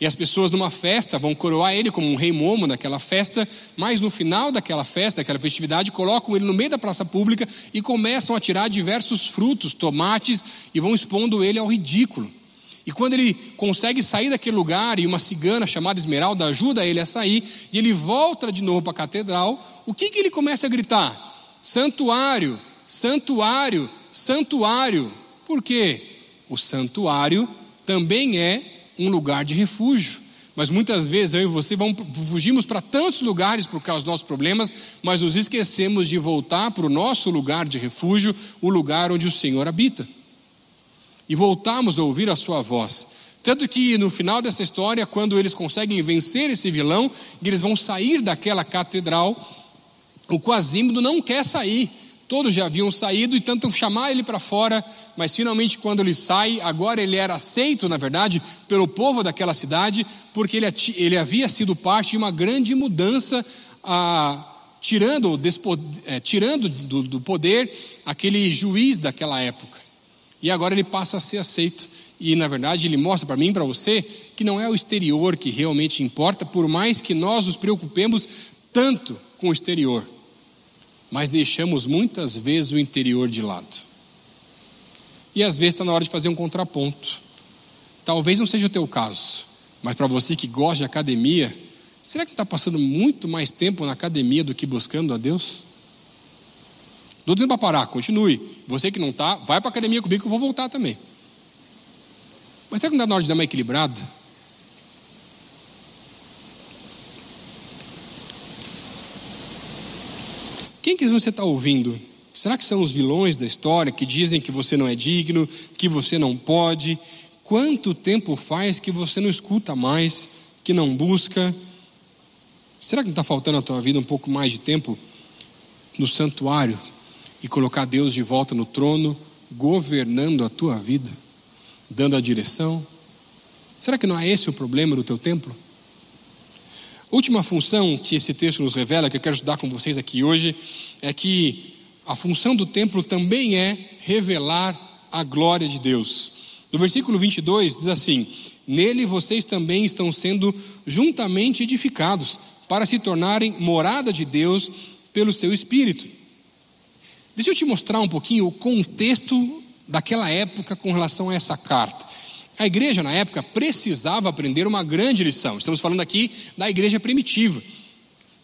e as pessoas numa festa vão coroar ele como um rei momo naquela festa, mas no final daquela festa, daquela festividade, colocam ele no meio da praça pública e começam a tirar diversos frutos, tomates, e vão expondo ele ao ridículo. E quando ele consegue sair daquele lugar e uma cigana chamada Esmeralda ajuda ele a sair, e ele volta de novo para a catedral, o que, que ele começa a gritar? Santuário, santuário, santuário. Por quê? O santuário também é um lugar de refúgio. Mas muitas vezes eu e você vamos, fugimos para tantos lugares por causa dos nossos problemas, mas nos esquecemos de voltar para o nosso lugar de refúgio, o lugar onde o Senhor habita e voltarmos a ouvir a sua voz. Tanto que no final dessa história, quando eles conseguem vencer esse vilão, e eles vão sair daquela catedral, o Quasímodo não quer sair. Todos já haviam saído e tentam chamar ele para fora, mas finalmente, quando ele sai, agora ele era aceito, na verdade, pelo povo daquela cidade, porque ele, ele havia sido parte de uma grande mudança ah, tirando, despo, é, tirando do, do poder aquele juiz daquela época. E agora ele passa a ser aceito. E na verdade ele mostra para mim e para você que não é o exterior que realmente importa, por mais que nós nos preocupemos tanto com o exterior, mas deixamos muitas vezes o interior de lado. E às vezes está na hora de fazer um contraponto. Talvez não seja o teu caso, mas para você que gosta de academia, será que está passando muito mais tempo na academia do que buscando a Deus? Estou dizendo para parar, continue. Você que não está, vai para a academia comigo que eu vou voltar também. Mas será que não está na hora de dar uma equilibrada? Quem que você está ouvindo? Será que são os vilões da história que dizem que você não é digno, que você não pode? Quanto tempo faz que você não escuta mais, que não busca? Será que não está faltando na tua vida um pouco mais de tempo no santuário e colocar Deus de volta no trono, governando a tua vida? dando a direção? Será que não é esse o problema do teu templo? Última função que esse texto nos revela, que eu quero estudar com vocês aqui hoje, é que a função do templo também é revelar a glória de Deus. No versículo 22 diz assim: Nele vocês também estão sendo juntamente edificados, para se tornarem morada de Deus pelo seu Espírito. Deixa eu te mostrar um pouquinho o contexto daquela época com relação a essa carta. A igreja, na época, precisava aprender uma grande lição. Estamos falando aqui da igreja primitiva.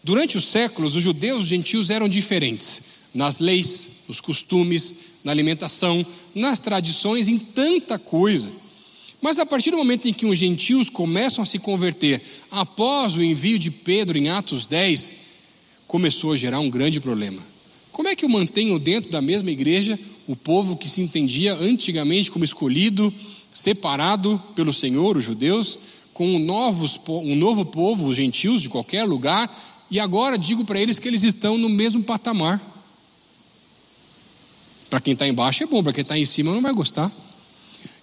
Durante os séculos, os judeus e os gentios eram diferentes nas leis, nos costumes, na alimentação, nas tradições, em tanta coisa. Mas a partir do momento em que os gentios começam a se converter, após o envio de Pedro em Atos 10, começou a gerar um grande problema. Como é que eu mantenho dentro da mesma igreja o povo que se entendia antigamente como escolhido, separado pelo Senhor, os judeus, com um, novos, um novo povo, os gentios de qualquer lugar, e agora digo para eles que eles estão no mesmo patamar. Para quem está embaixo é bom, para quem está em cima não vai gostar.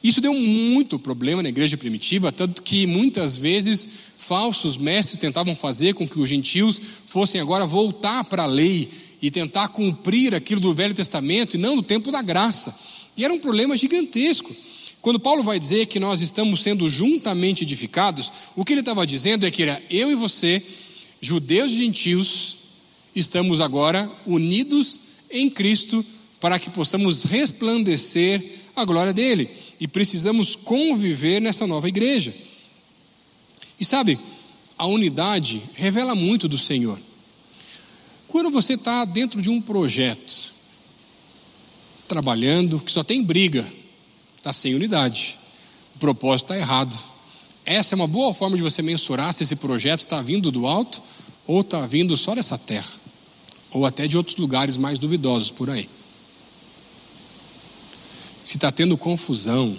Isso deu muito problema na igreja primitiva, tanto que muitas vezes falsos mestres tentavam fazer com que os gentios fossem agora voltar para a lei e tentar cumprir aquilo do Velho Testamento e não do tempo da graça. E era um problema gigantesco. Quando Paulo vai dizer que nós estamos sendo juntamente edificados, o que ele estava dizendo é que era eu e você, judeus e gentios, estamos agora unidos em Cristo para que possamos resplandecer a glória dele e precisamos conviver nessa nova igreja. E sabe, a unidade revela muito do Senhor. Quando você está dentro de um projeto, trabalhando, que só tem briga, está sem unidade, o propósito está errado. Essa é uma boa forma de você mensurar se esse projeto está vindo do alto ou está vindo só dessa terra, ou até de outros lugares mais duvidosos por aí. Se está tendo confusão,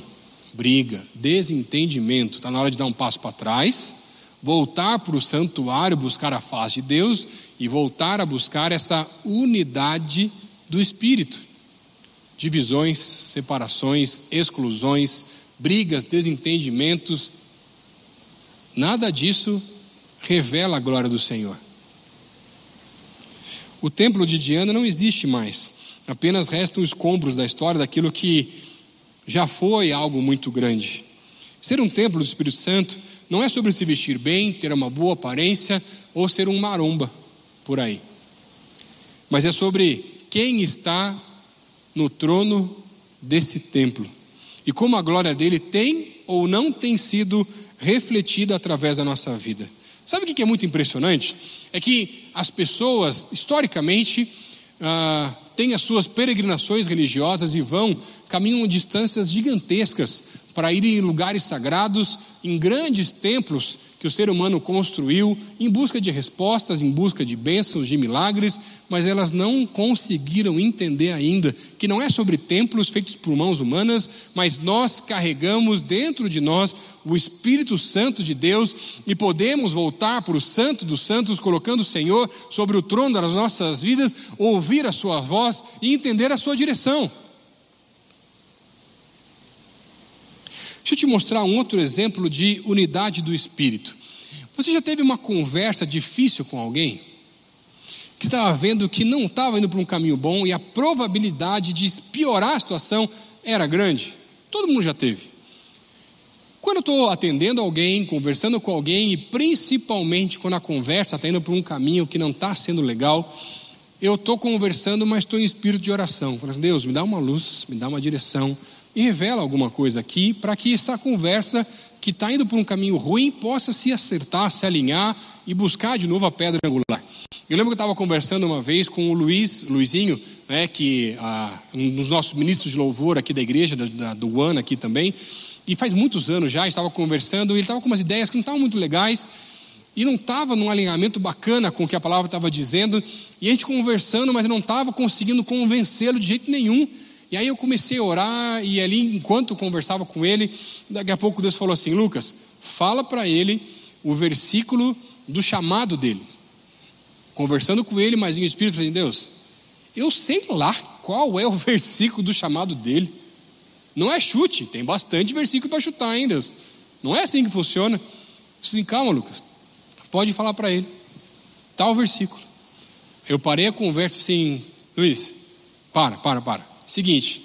briga, desentendimento, está na hora de dar um passo para trás voltar para o santuário, buscar a face de Deus e voltar a buscar essa unidade do Espírito. Divisões, separações, exclusões, brigas, desentendimentos, nada disso revela a glória do Senhor. O templo de Diana não existe mais, apenas restam escombros da história daquilo que já foi algo muito grande. Ser um templo do Espírito Santo não é sobre se vestir bem, ter uma boa aparência ou ser um maromba por aí. Mas é sobre quem está no trono desse templo e como a glória dele tem ou não tem sido refletida através da nossa vida. Sabe o que é muito impressionante? É que as pessoas, historicamente, ah, têm as suas peregrinações religiosas e vão, caminham distâncias gigantescas para ir em lugares sagrados, em grandes templos que o ser humano construiu, em busca de respostas, em busca de bênçãos, de milagres, mas elas não conseguiram entender ainda que não é sobre templos feitos por mãos humanas, mas nós carregamos dentro de nós o Espírito Santo de Deus e podemos voltar para o Santo dos Santos, colocando o Senhor sobre o trono das nossas vidas, ouvir a Sua voz e entender a Sua direção. Deixa eu te mostrar um outro exemplo de unidade do espírito. Você já teve uma conversa difícil com alguém? que estava vendo que não estava indo para um caminho bom e a probabilidade de piorar a situação era grande. Todo mundo já teve. Quando eu estou atendendo alguém, conversando com alguém, e principalmente quando a conversa está indo para um caminho que não está sendo legal, eu estou conversando, mas estou em espírito de oração. Falando, assim, Deus, me dá uma luz, me dá uma direção, e revela alguma coisa aqui, para que essa conversa que está indo por um caminho ruim possa se acertar, se alinhar e buscar de novo a pedra angular. Eu lembro que eu estava conversando uma vez com o Luiz, Luizinho, né, que ah, um dos nossos ministros de louvor aqui da igreja, da, da, do One aqui também, e faz muitos anos já, estava conversando, e ele estava com umas ideias que não estavam muito legais, e não estava num alinhamento bacana com o que a palavra estava dizendo, e a gente conversando, mas não estava conseguindo convencê-lo de jeito nenhum. E aí eu comecei a orar, e ali, enquanto conversava com ele, daqui a pouco Deus falou assim: Lucas, fala para ele o versículo do chamado dele conversando com ele, mas em espírito, falei, Deus, eu sei lá qual é o versículo do chamado dele. Não é chute, tem bastante versículo para chutar ainda. Não é assim que funciona. Assim, calma, Lucas, pode falar para ele. Tal versículo. Eu parei a conversa assim, Luiz, para, para, para. Seguinte,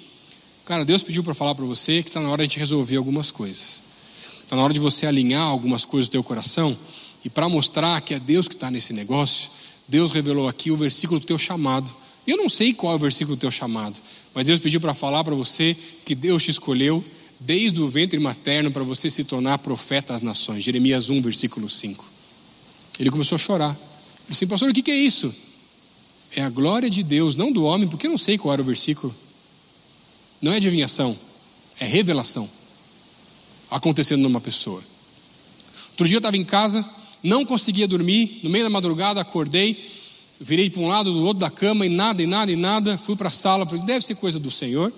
cara, Deus pediu para falar para você que está na hora de resolver algumas coisas. Está na hora de você alinhar algumas coisas do teu coração e para mostrar que é Deus que está nesse negócio, Deus revelou aqui o versículo do teu chamado. Eu não sei qual é o versículo do teu chamado, mas Deus pediu para falar para você que Deus te escolheu desde o ventre materno para você se tornar profeta às nações. Jeremias 1, versículo 5. Ele começou a chorar. Ele disse, assim, pastor, o que é isso? É a glória de Deus, não do homem, porque eu não sei qual era o versículo. Não é adivinhação, é revelação acontecendo numa pessoa. Outro dia eu estava em casa, não conseguia dormir, no meio da madrugada acordei, virei para um lado, do outro da cama e nada, e nada, e nada. Fui para a sala, falei, deve ser coisa do Senhor.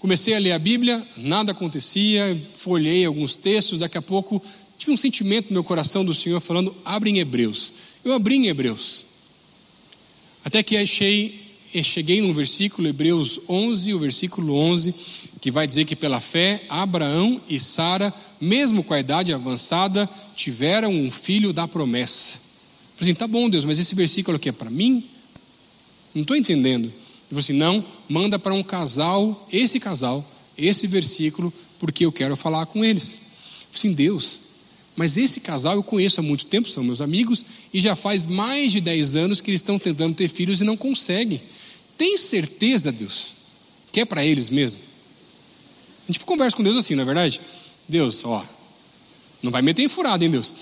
Comecei a ler a Bíblia, nada acontecia, folhei alguns textos, daqui a pouco tive um sentimento no meu coração do Senhor falando, abre em Hebreus. Eu abri em Hebreus. Até que achei cheguei num versículo, Hebreus 11, o versículo 11, que vai dizer que pela fé, Abraão e Sara, mesmo com a idade avançada, tiveram um filho da promessa. Eu falei assim, tá bom, Deus, mas esse versículo aqui é para mim? Não estou entendendo. Ele falou assim: não, manda para um casal, esse casal, esse versículo, porque eu quero falar com eles. Eu falei assim, Deus, mas esse casal eu conheço há muito tempo, são meus amigos, e já faz mais de 10 anos que eles estão tentando ter filhos e não conseguem. Tem certeza, Deus, que é para eles mesmo? A gente conversa com Deus assim, não é verdade? Deus, ó, não vai meter em furada, hein, Deus?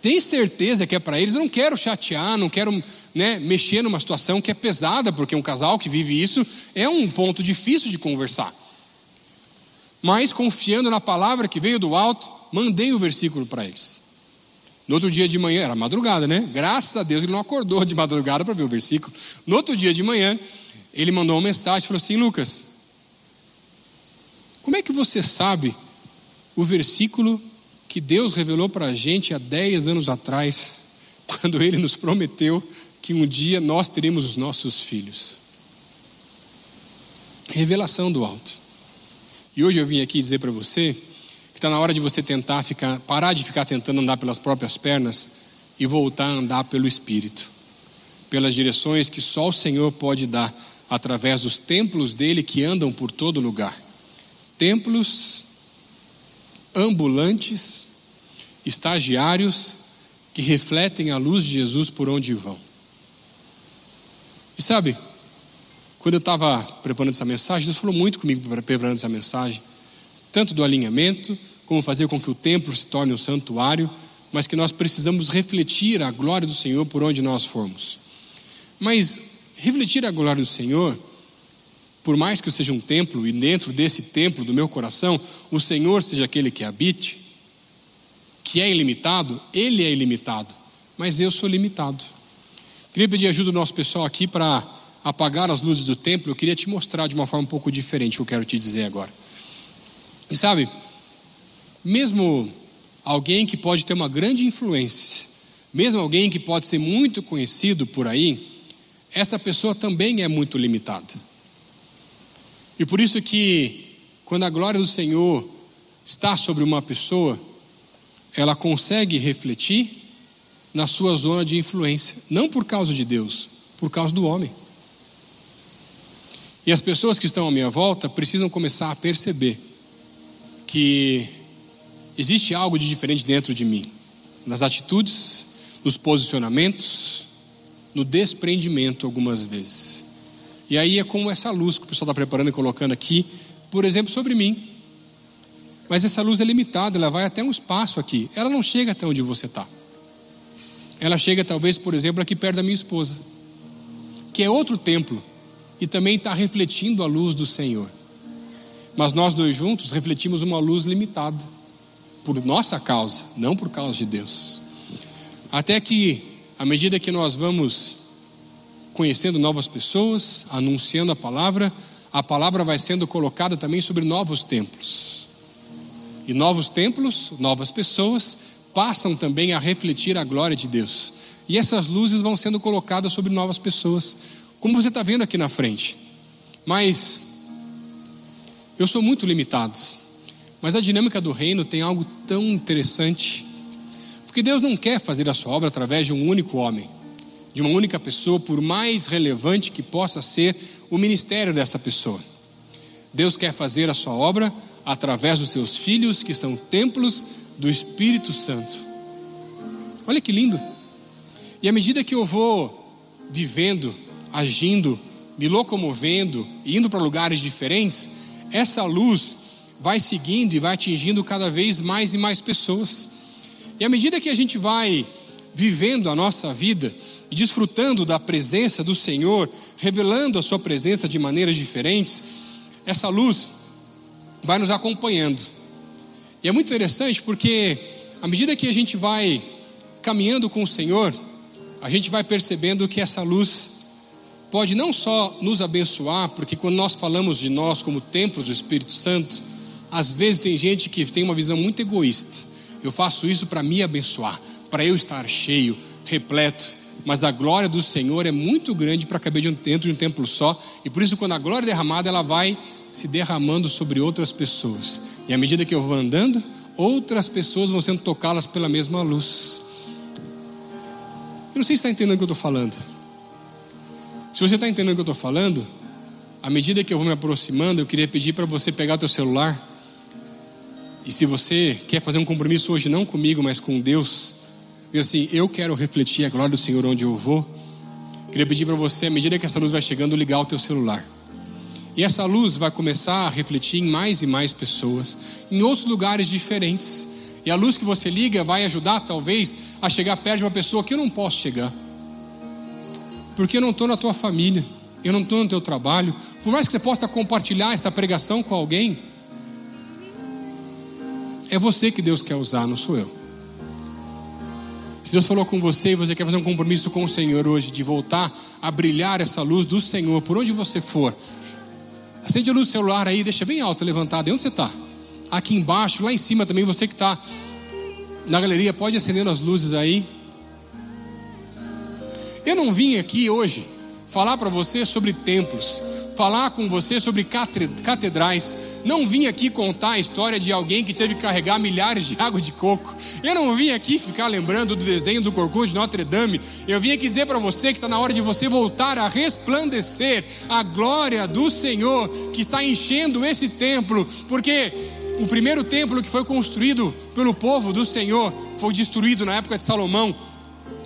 Tem certeza que é para eles? Eu não quero chatear, não quero né, mexer numa situação que é pesada, porque um casal que vive isso é um ponto difícil de conversar. Mas confiando na palavra que veio do alto, mandei o versículo para eles. No outro dia de manhã, era madrugada, né? Graças a Deus ele não acordou de madrugada para ver o versículo. No outro dia de manhã, ele mandou uma mensagem, falou assim: Lucas, como é que você sabe o versículo que Deus revelou para a gente há 10 anos atrás, quando Ele nos prometeu que um dia nós teríamos os nossos filhos? Revelação do alto. E hoje eu vim aqui dizer para você que está na hora de você tentar ficar, parar de ficar tentando andar pelas próprias pernas e voltar a andar pelo Espírito, pelas direções que só o Senhor pode dar através dos templos dele que andam por todo lugar. Templos ambulantes, estagiários que refletem a luz de Jesus por onde vão. E sabe, quando eu estava preparando essa mensagem, Deus falou muito comigo preparando essa mensagem, tanto do alinhamento, como fazer com que o templo se torne um santuário, mas que nós precisamos refletir a glória do Senhor por onde nós formos. Mas refletir a glória do Senhor, por mais que eu seja um templo e dentro desse templo do meu coração, o Senhor seja aquele que habite, que é ilimitado, Ele é ilimitado, mas eu sou limitado. Queria pedir ajuda do nosso pessoal aqui para apagar as luzes do templo. Eu queria te mostrar de uma forma um pouco diferente o que eu quero te dizer agora. E sabe, mesmo alguém que pode ter uma grande influência, mesmo alguém que pode ser muito conhecido por aí, essa pessoa também é muito limitada. E por isso que quando a glória do Senhor está sobre uma pessoa, ela consegue refletir na sua zona de influência, não por causa de Deus, Por causa do homem. E as pessoas que estão à minha volta precisam começar a perceber que existe algo de diferente dentro de mim, nas atitudes, nos posicionamentos, no desprendimento algumas vezes. E aí é como essa luz que o pessoal está preparando e colocando aqui, por exemplo, sobre mim. Mas essa luz é limitada, ela vai até um espaço aqui. Ela não chega até onde você está. Ela chega, talvez, por exemplo, aqui perto da minha esposa, que é outro templo e também está refletindo a luz do Senhor. Mas nós dois juntos refletimos uma luz limitada, por nossa causa, não por causa de Deus. Até que, à medida que nós vamos conhecendo novas pessoas, anunciando a palavra, a palavra vai sendo colocada também sobre novos templos. E novos templos, novas pessoas, passam também a refletir a glória de Deus. E essas luzes vão sendo colocadas sobre novas pessoas, como você está vendo aqui na frente. Mas eu sou muito limitado. Mas a dinâmica do reino tem algo tão interessante. Porque Deus não quer fazer a sua obra através de um único homem, de uma única pessoa, por mais relevante que possa ser o ministério dessa pessoa. Deus quer fazer a sua obra através dos seus filhos, que são templos do Espírito Santo. Olha que lindo. E à medida que eu vou vivendo agindo, me locomovendo, indo para lugares diferentes, essa luz vai seguindo e vai atingindo cada vez mais e mais pessoas. E à medida que a gente vai vivendo a nossa vida e desfrutando da presença do Senhor, revelando a Sua presença de maneiras diferentes, essa luz vai nos acompanhando. E é muito interessante porque, à medida que a gente vai caminhando com o Senhor, a gente vai percebendo que essa luz pode não só nos abençoar, porque quando nós falamos de nós como templos do Espírito Santo, às vezes tem gente que tem uma visão muito egoísta. Eu faço isso para me abençoar, para eu estar cheio, repleto. Mas a glória do Senhor é muito grande para caber dentro de um templo só, e por isso, quando a glória é derramada, ela vai se derramando sobre outras pessoas. E à medida que eu vou andando, outras pessoas vão sendo tocadas pela mesma luz. Eu não sei se está entendendo o que eu estou falando. Se você está entendendo o que eu estou falando, à medida que eu vou me aproximando, eu queria pedir para você pegar o teu celular. E se você quer fazer um compromisso hoje, não comigo, mas com Deus, dizer assim: Eu quero refletir a glória do Senhor onde eu vou. Queria pedir para você, à medida que essa luz vai chegando, ligar o teu celular. E essa luz vai começar a refletir em mais e mais pessoas, em outros lugares diferentes. E a luz que você liga vai ajudar, talvez, a chegar perto de uma pessoa que eu não posso chegar porque eu não estou na tua família, eu não estou no teu trabalho. Por mais que você possa compartilhar essa pregação com alguém, é você que Deus quer usar, não sou eu. Se Deus falou com você e você quer fazer um compromisso com o Senhor hoje, de voltar a brilhar essa luz do Senhor, por onde você for, acende a luz do celular aí, deixa bem alto, levantado. E onde você está? Aqui embaixo, lá em cima também, você que está na galeria, pode acender as luzes aí. Eu não vim aqui hoje falar para você sobre templos, falar com você sobre catedrais. Não vim aqui contar a história de alguém que teve que carregar milhares de água de coco. Eu não vim aqui ficar lembrando do desenho do Corcunda de Notre Dame. Eu vim aqui dizer para você que está na hora de você voltar a resplandecer a glória do Senhor que está enchendo esse templo, porque o primeiro templo que foi construído pelo povo do Senhor foi destruído na época de Salomão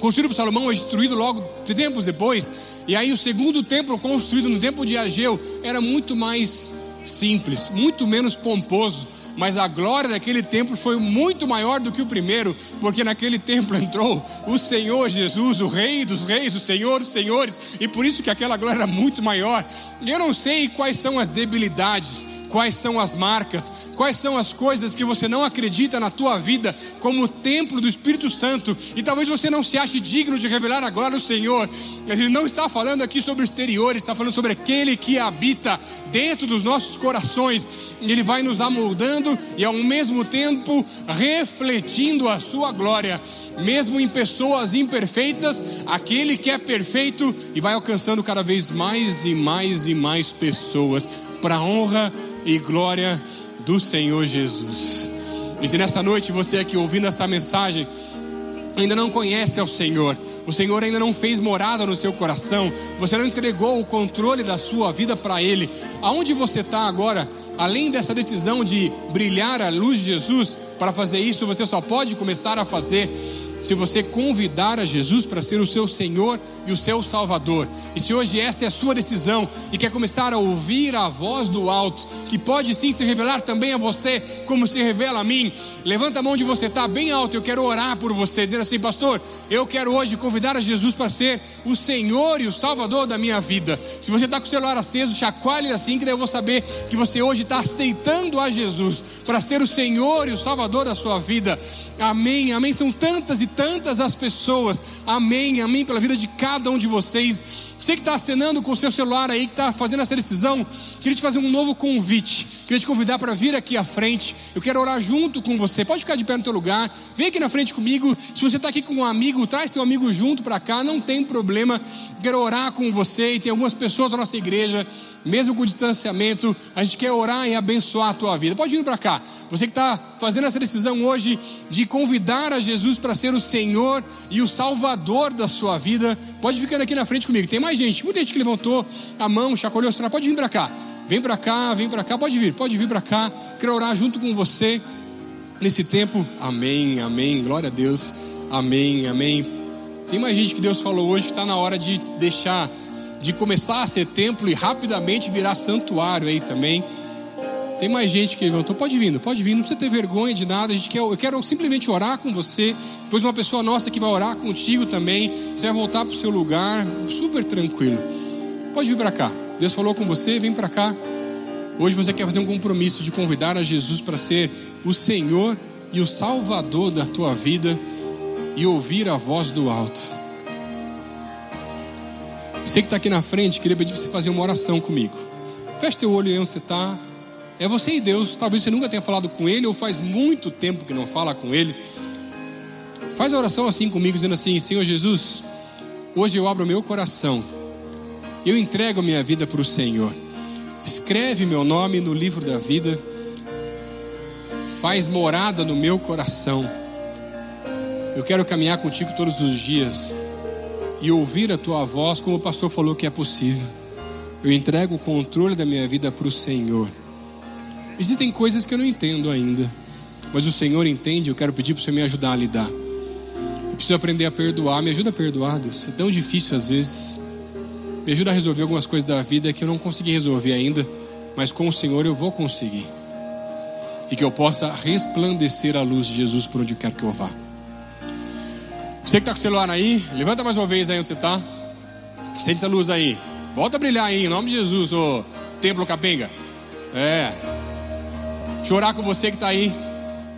construído por Salomão é destruído logo tempos depois. E aí o segundo templo construído no tempo de Ageu era muito mais simples, muito menos pomposo, mas a glória daquele templo foi muito maior do que o primeiro, porque naquele templo entrou o Senhor Jesus, o Rei dos Reis, o Senhor dos Senhores, e por isso que aquela glória era muito maior. Eu não sei quais são as debilidades quais são as marcas, quais são as coisas que você não acredita na tua vida como templo do Espírito Santo, e talvez você não se ache digno de revelar a glória do Senhor. Ele não está falando aqui sobre o exterior, está falando sobre aquele que habita dentro dos nossos corações, e ele vai nos amoldando e ao mesmo tempo refletindo a sua glória, mesmo em pessoas imperfeitas, aquele que é perfeito e vai alcançando cada vez mais e mais e mais pessoas. Para honra e glória do Senhor Jesus. E se nessa noite você aqui ouvindo essa mensagem ainda não conhece ao Senhor, o Senhor ainda não fez morada no seu coração, você não entregou o controle da sua vida para Ele. Aonde você está agora, além dessa decisão de brilhar a luz de Jesus, para fazer isso você só pode começar a fazer se você convidar a Jesus para ser o seu Senhor e o seu Salvador. E se hoje essa é a sua decisão e quer começar a ouvir a voz do alto, que pode sim se revelar também a você, como se revela a mim, levanta a mão onde você está, bem alto. Eu quero orar por você, dizendo assim, pastor, eu quero hoje convidar a Jesus para ser o Senhor e o Salvador da minha vida. Se você está com o celular aceso, chacoalhe assim, que daí eu vou saber que você hoje está aceitando a Jesus para ser o Senhor e o Salvador da sua vida. Amém, amém. São tantas e tantas as pessoas. Amém, amém, pela vida de cada um de vocês. Você que está acenando com o seu celular aí, que está fazendo essa decisão, queria te fazer um novo convite. Queria te convidar para vir aqui à frente. Eu quero orar junto com você. Pode ficar de pé no teu lugar. Vem aqui na frente comigo. Se você está aqui com um amigo, traz teu amigo junto para cá. Não tem problema. Quero orar com você. E tem algumas pessoas da nossa igreja, mesmo com distanciamento, a gente quer orar e abençoar a tua vida. Pode vir para cá. Você que está fazendo essa decisão hoje de convidar a Jesus para ser o Senhor e o Salvador da sua vida, pode ficar aqui na frente comigo. Tem mais mais gente, muita gente que levantou a mão, chacoalhou celular, pode vir para cá. Vem para cá, vem para cá, pode vir, pode vir para cá. Quero orar junto com você nesse tempo. Amém, amém. Glória a Deus. Amém, amém. Tem mais gente que Deus falou hoje que está na hora de deixar, de começar a ser templo e rapidamente virar santuário aí também. Tem mais gente que levantou. Pode vir, pode vir, não precisa ter vergonha de nada. A gente quer, eu quero simplesmente orar com você. Depois uma pessoa nossa que vai orar contigo também. Você vai voltar para o seu lugar, super tranquilo. Pode vir para cá. Deus falou com você, vem para cá. Hoje você quer fazer um compromisso de convidar a Jesus para ser o Senhor e o Salvador da tua vida e ouvir a voz do alto. Você que está aqui na frente, queria pedir para você fazer uma oração comigo. Feche teu olho aí onde você está. É você e Deus. Talvez você nunca tenha falado com Ele, ou faz muito tempo que não fala com Ele. Faz a oração assim comigo, dizendo assim: Senhor Jesus, hoje eu abro meu coração, eu entrego minha vida para o Senhor. Escreve meu nome no livro da vida, faz morada no meu coração. Eu quero caminhar contigo todos os dias e ouvir a tua voz, como o pastor falou que é possível. Eu entrego o controle da minha vida para o Senhor. Existem coisas que eu não entendo ainda, mas o Senhor entende. Eu quero pedir para você me ajudar a lidar. Eu preciso aprender a perdoar. Me ajuda a perdoar, Deus. É tão difícil às vezes. Me ajuda a resolver algumas coisas da vida que eu não consegui resolver ainda, mas com o Senhor eu vou conseguir. E que eu possa resplandecer a luz de Jesus por onde quer que eu vá. Você que está com o celular aí, levanta mais uma vez aí onde você está. Sente essa luz aí. Volta a brilhar aí, em nome de Jesus, ô Templo Capenga. É, chorar com você que está aí.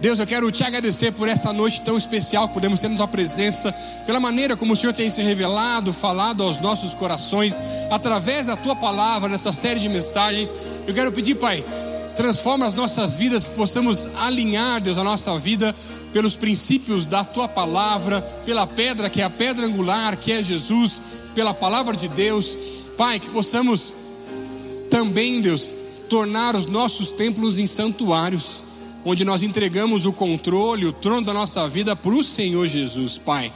Deus, eu quero te agradecer por essa noite tão especial que podemos ter na tua presença, pela maneira como o Senhor tem se revelado, falado aos nossos corações, através da tua palavra, nessa série de mensagens. Eu quero pedir, Pai, transforma as nossas vidas, que possamos alinhar, Deus, a nossa vida pelos princípios da tua palavra, pela pedra que é a pedra angular, que é Jesus, pela palavra de Deus. Pai, que possamos também, Deus, tornar os nossos templos em santuários, onde nós entregamos o controle, o trono da nossa vida para o Senhor Jesus, Pai.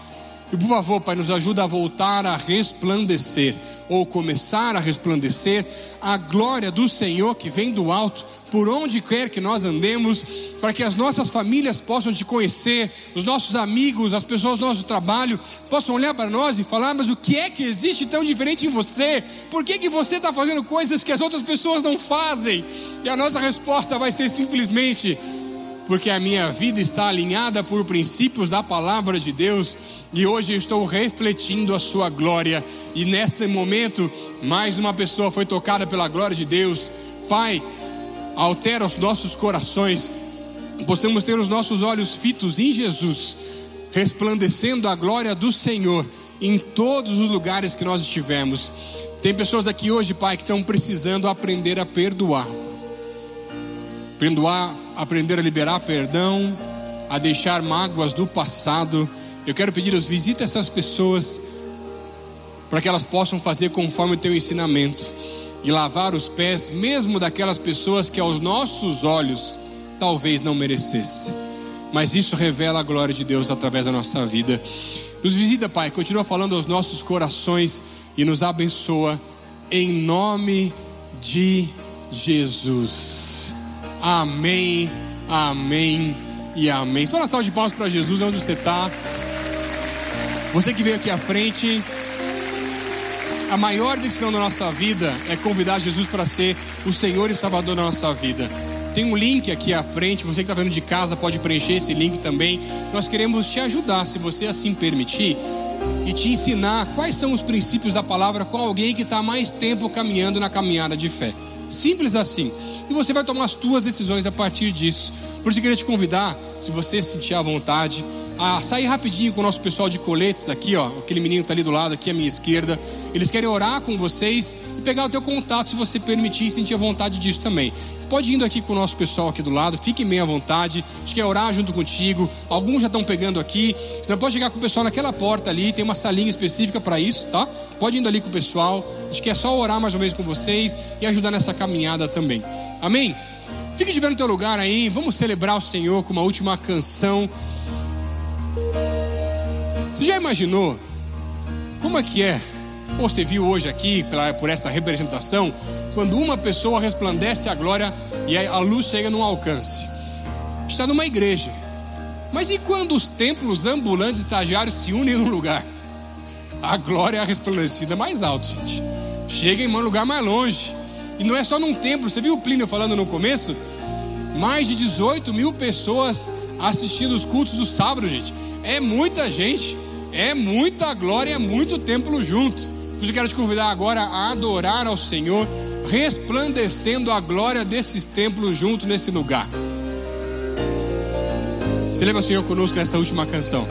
E por favor, Pai, nos ajuda a voltar a resplandecer, ou começar a resplandecer, a glória do Senhor que vem do alto, por onde quer que nós andemos, para que as nossas famílias possam te conhecer, os nossos amigos, as pessoas do nosso trabalho, possam olhar para nós e falar: mas o que é que existe tão diferente em você? Por que, que você está fazendo coisas que as outras pessoas não fazem? E a nossa resposta vai ser simplesmente: porque a minha vida está alinhada por princípios da palavra de Deus e hoje estou refletindo a sua glória. E nesse momento, mais uma pessoa foi tocada pela glória de Deus. Pai, altera os nossos corações, possamos ter os nossos olhos fitos em Jesus, resplandecendo a glória do Senhor em todos os lugares que nós estivermos. Tem pessoas aqui hoje, Pai, que estão precisando aprender a perdoar. Perdoar aprender a liberar perdão, a deixar mágoas do passado. Eu quero pedir, Deus, visita essas pessoas para que elas possam fazer conforme o teu ensinamento e lavar os pés, mesmo daquelas pessoas que aos nossos olhos talvez não merecessem. Mas isso revela a glória de Deus através da nossa vida. Nos visita, Pai, continua falando aos nossos corações e nos abençoa em nome de Jesus. Amém, amém e amém. Só uma salva de palmas para Jesus, onde você está. Você que veio aqui à frente, a maior decisão da nossa vida é convidar Jesus para ser o Senhor e Salvador da nossa vida. Tem um link aqui à frente, você que está vendo de casa pode preencher esse link também. Nós queremos te ajudar, se você assim permitir, e te ensinar quais são os princípios da palavra com alguém que está mais tempo caminhando na caminhada de fé. Simples assim. E você vai tomar as tuas decisões a partir disso. Por isso eu queria te convidar, se você sentir à vontade, a sair rapidinho com o nosso pessoal de coletes aqui, ó. Aquele menino está ali do lado, aqui à minha esquerda. Eles querem orar com vocês e pegar o teu contato, se você permitir e sentir a vontade disso também. Pode ir indo aqui com o nosso pessoal aqui do lado, fique bem à vontade. A gente quer orar junto contigo. Alguns já estão pegando aqui. Você não pode chegar com o pessoal naquela porta ali, tem uma salinha específica para isso, tá? Pode ir indo ali com o pessoal. A gente quer só orar mais uma vez com vocês e ajudar nessa caminhada também. Amém? Fique de pé no teu lugar aí, vamos celebrar o Senhor com uma última canção. Você já imaginou como é que é? Ou você viu hoje aqui, por essa representação, quando uma pessoa resplandece a glória e a luz chega num alcance? Está numa igreja. Mas e quando os templos ambulantes estagiários se unem num lugar? A glória é resplandecida mais alto, gente. Chega em um lugar mais longe. E não é só num templo, você viu o Plínio falando no começo? Mais de 18 mil pessoas assistindo os cultos do sábado, gente. É muita gente. É muita glória, é muito templo junto. Eu quero te convidar agora a adorar ao Senhor, resplandecendo a glória desses templos junto nesse lugar. Celebra o Senhor conosco nessa última canção.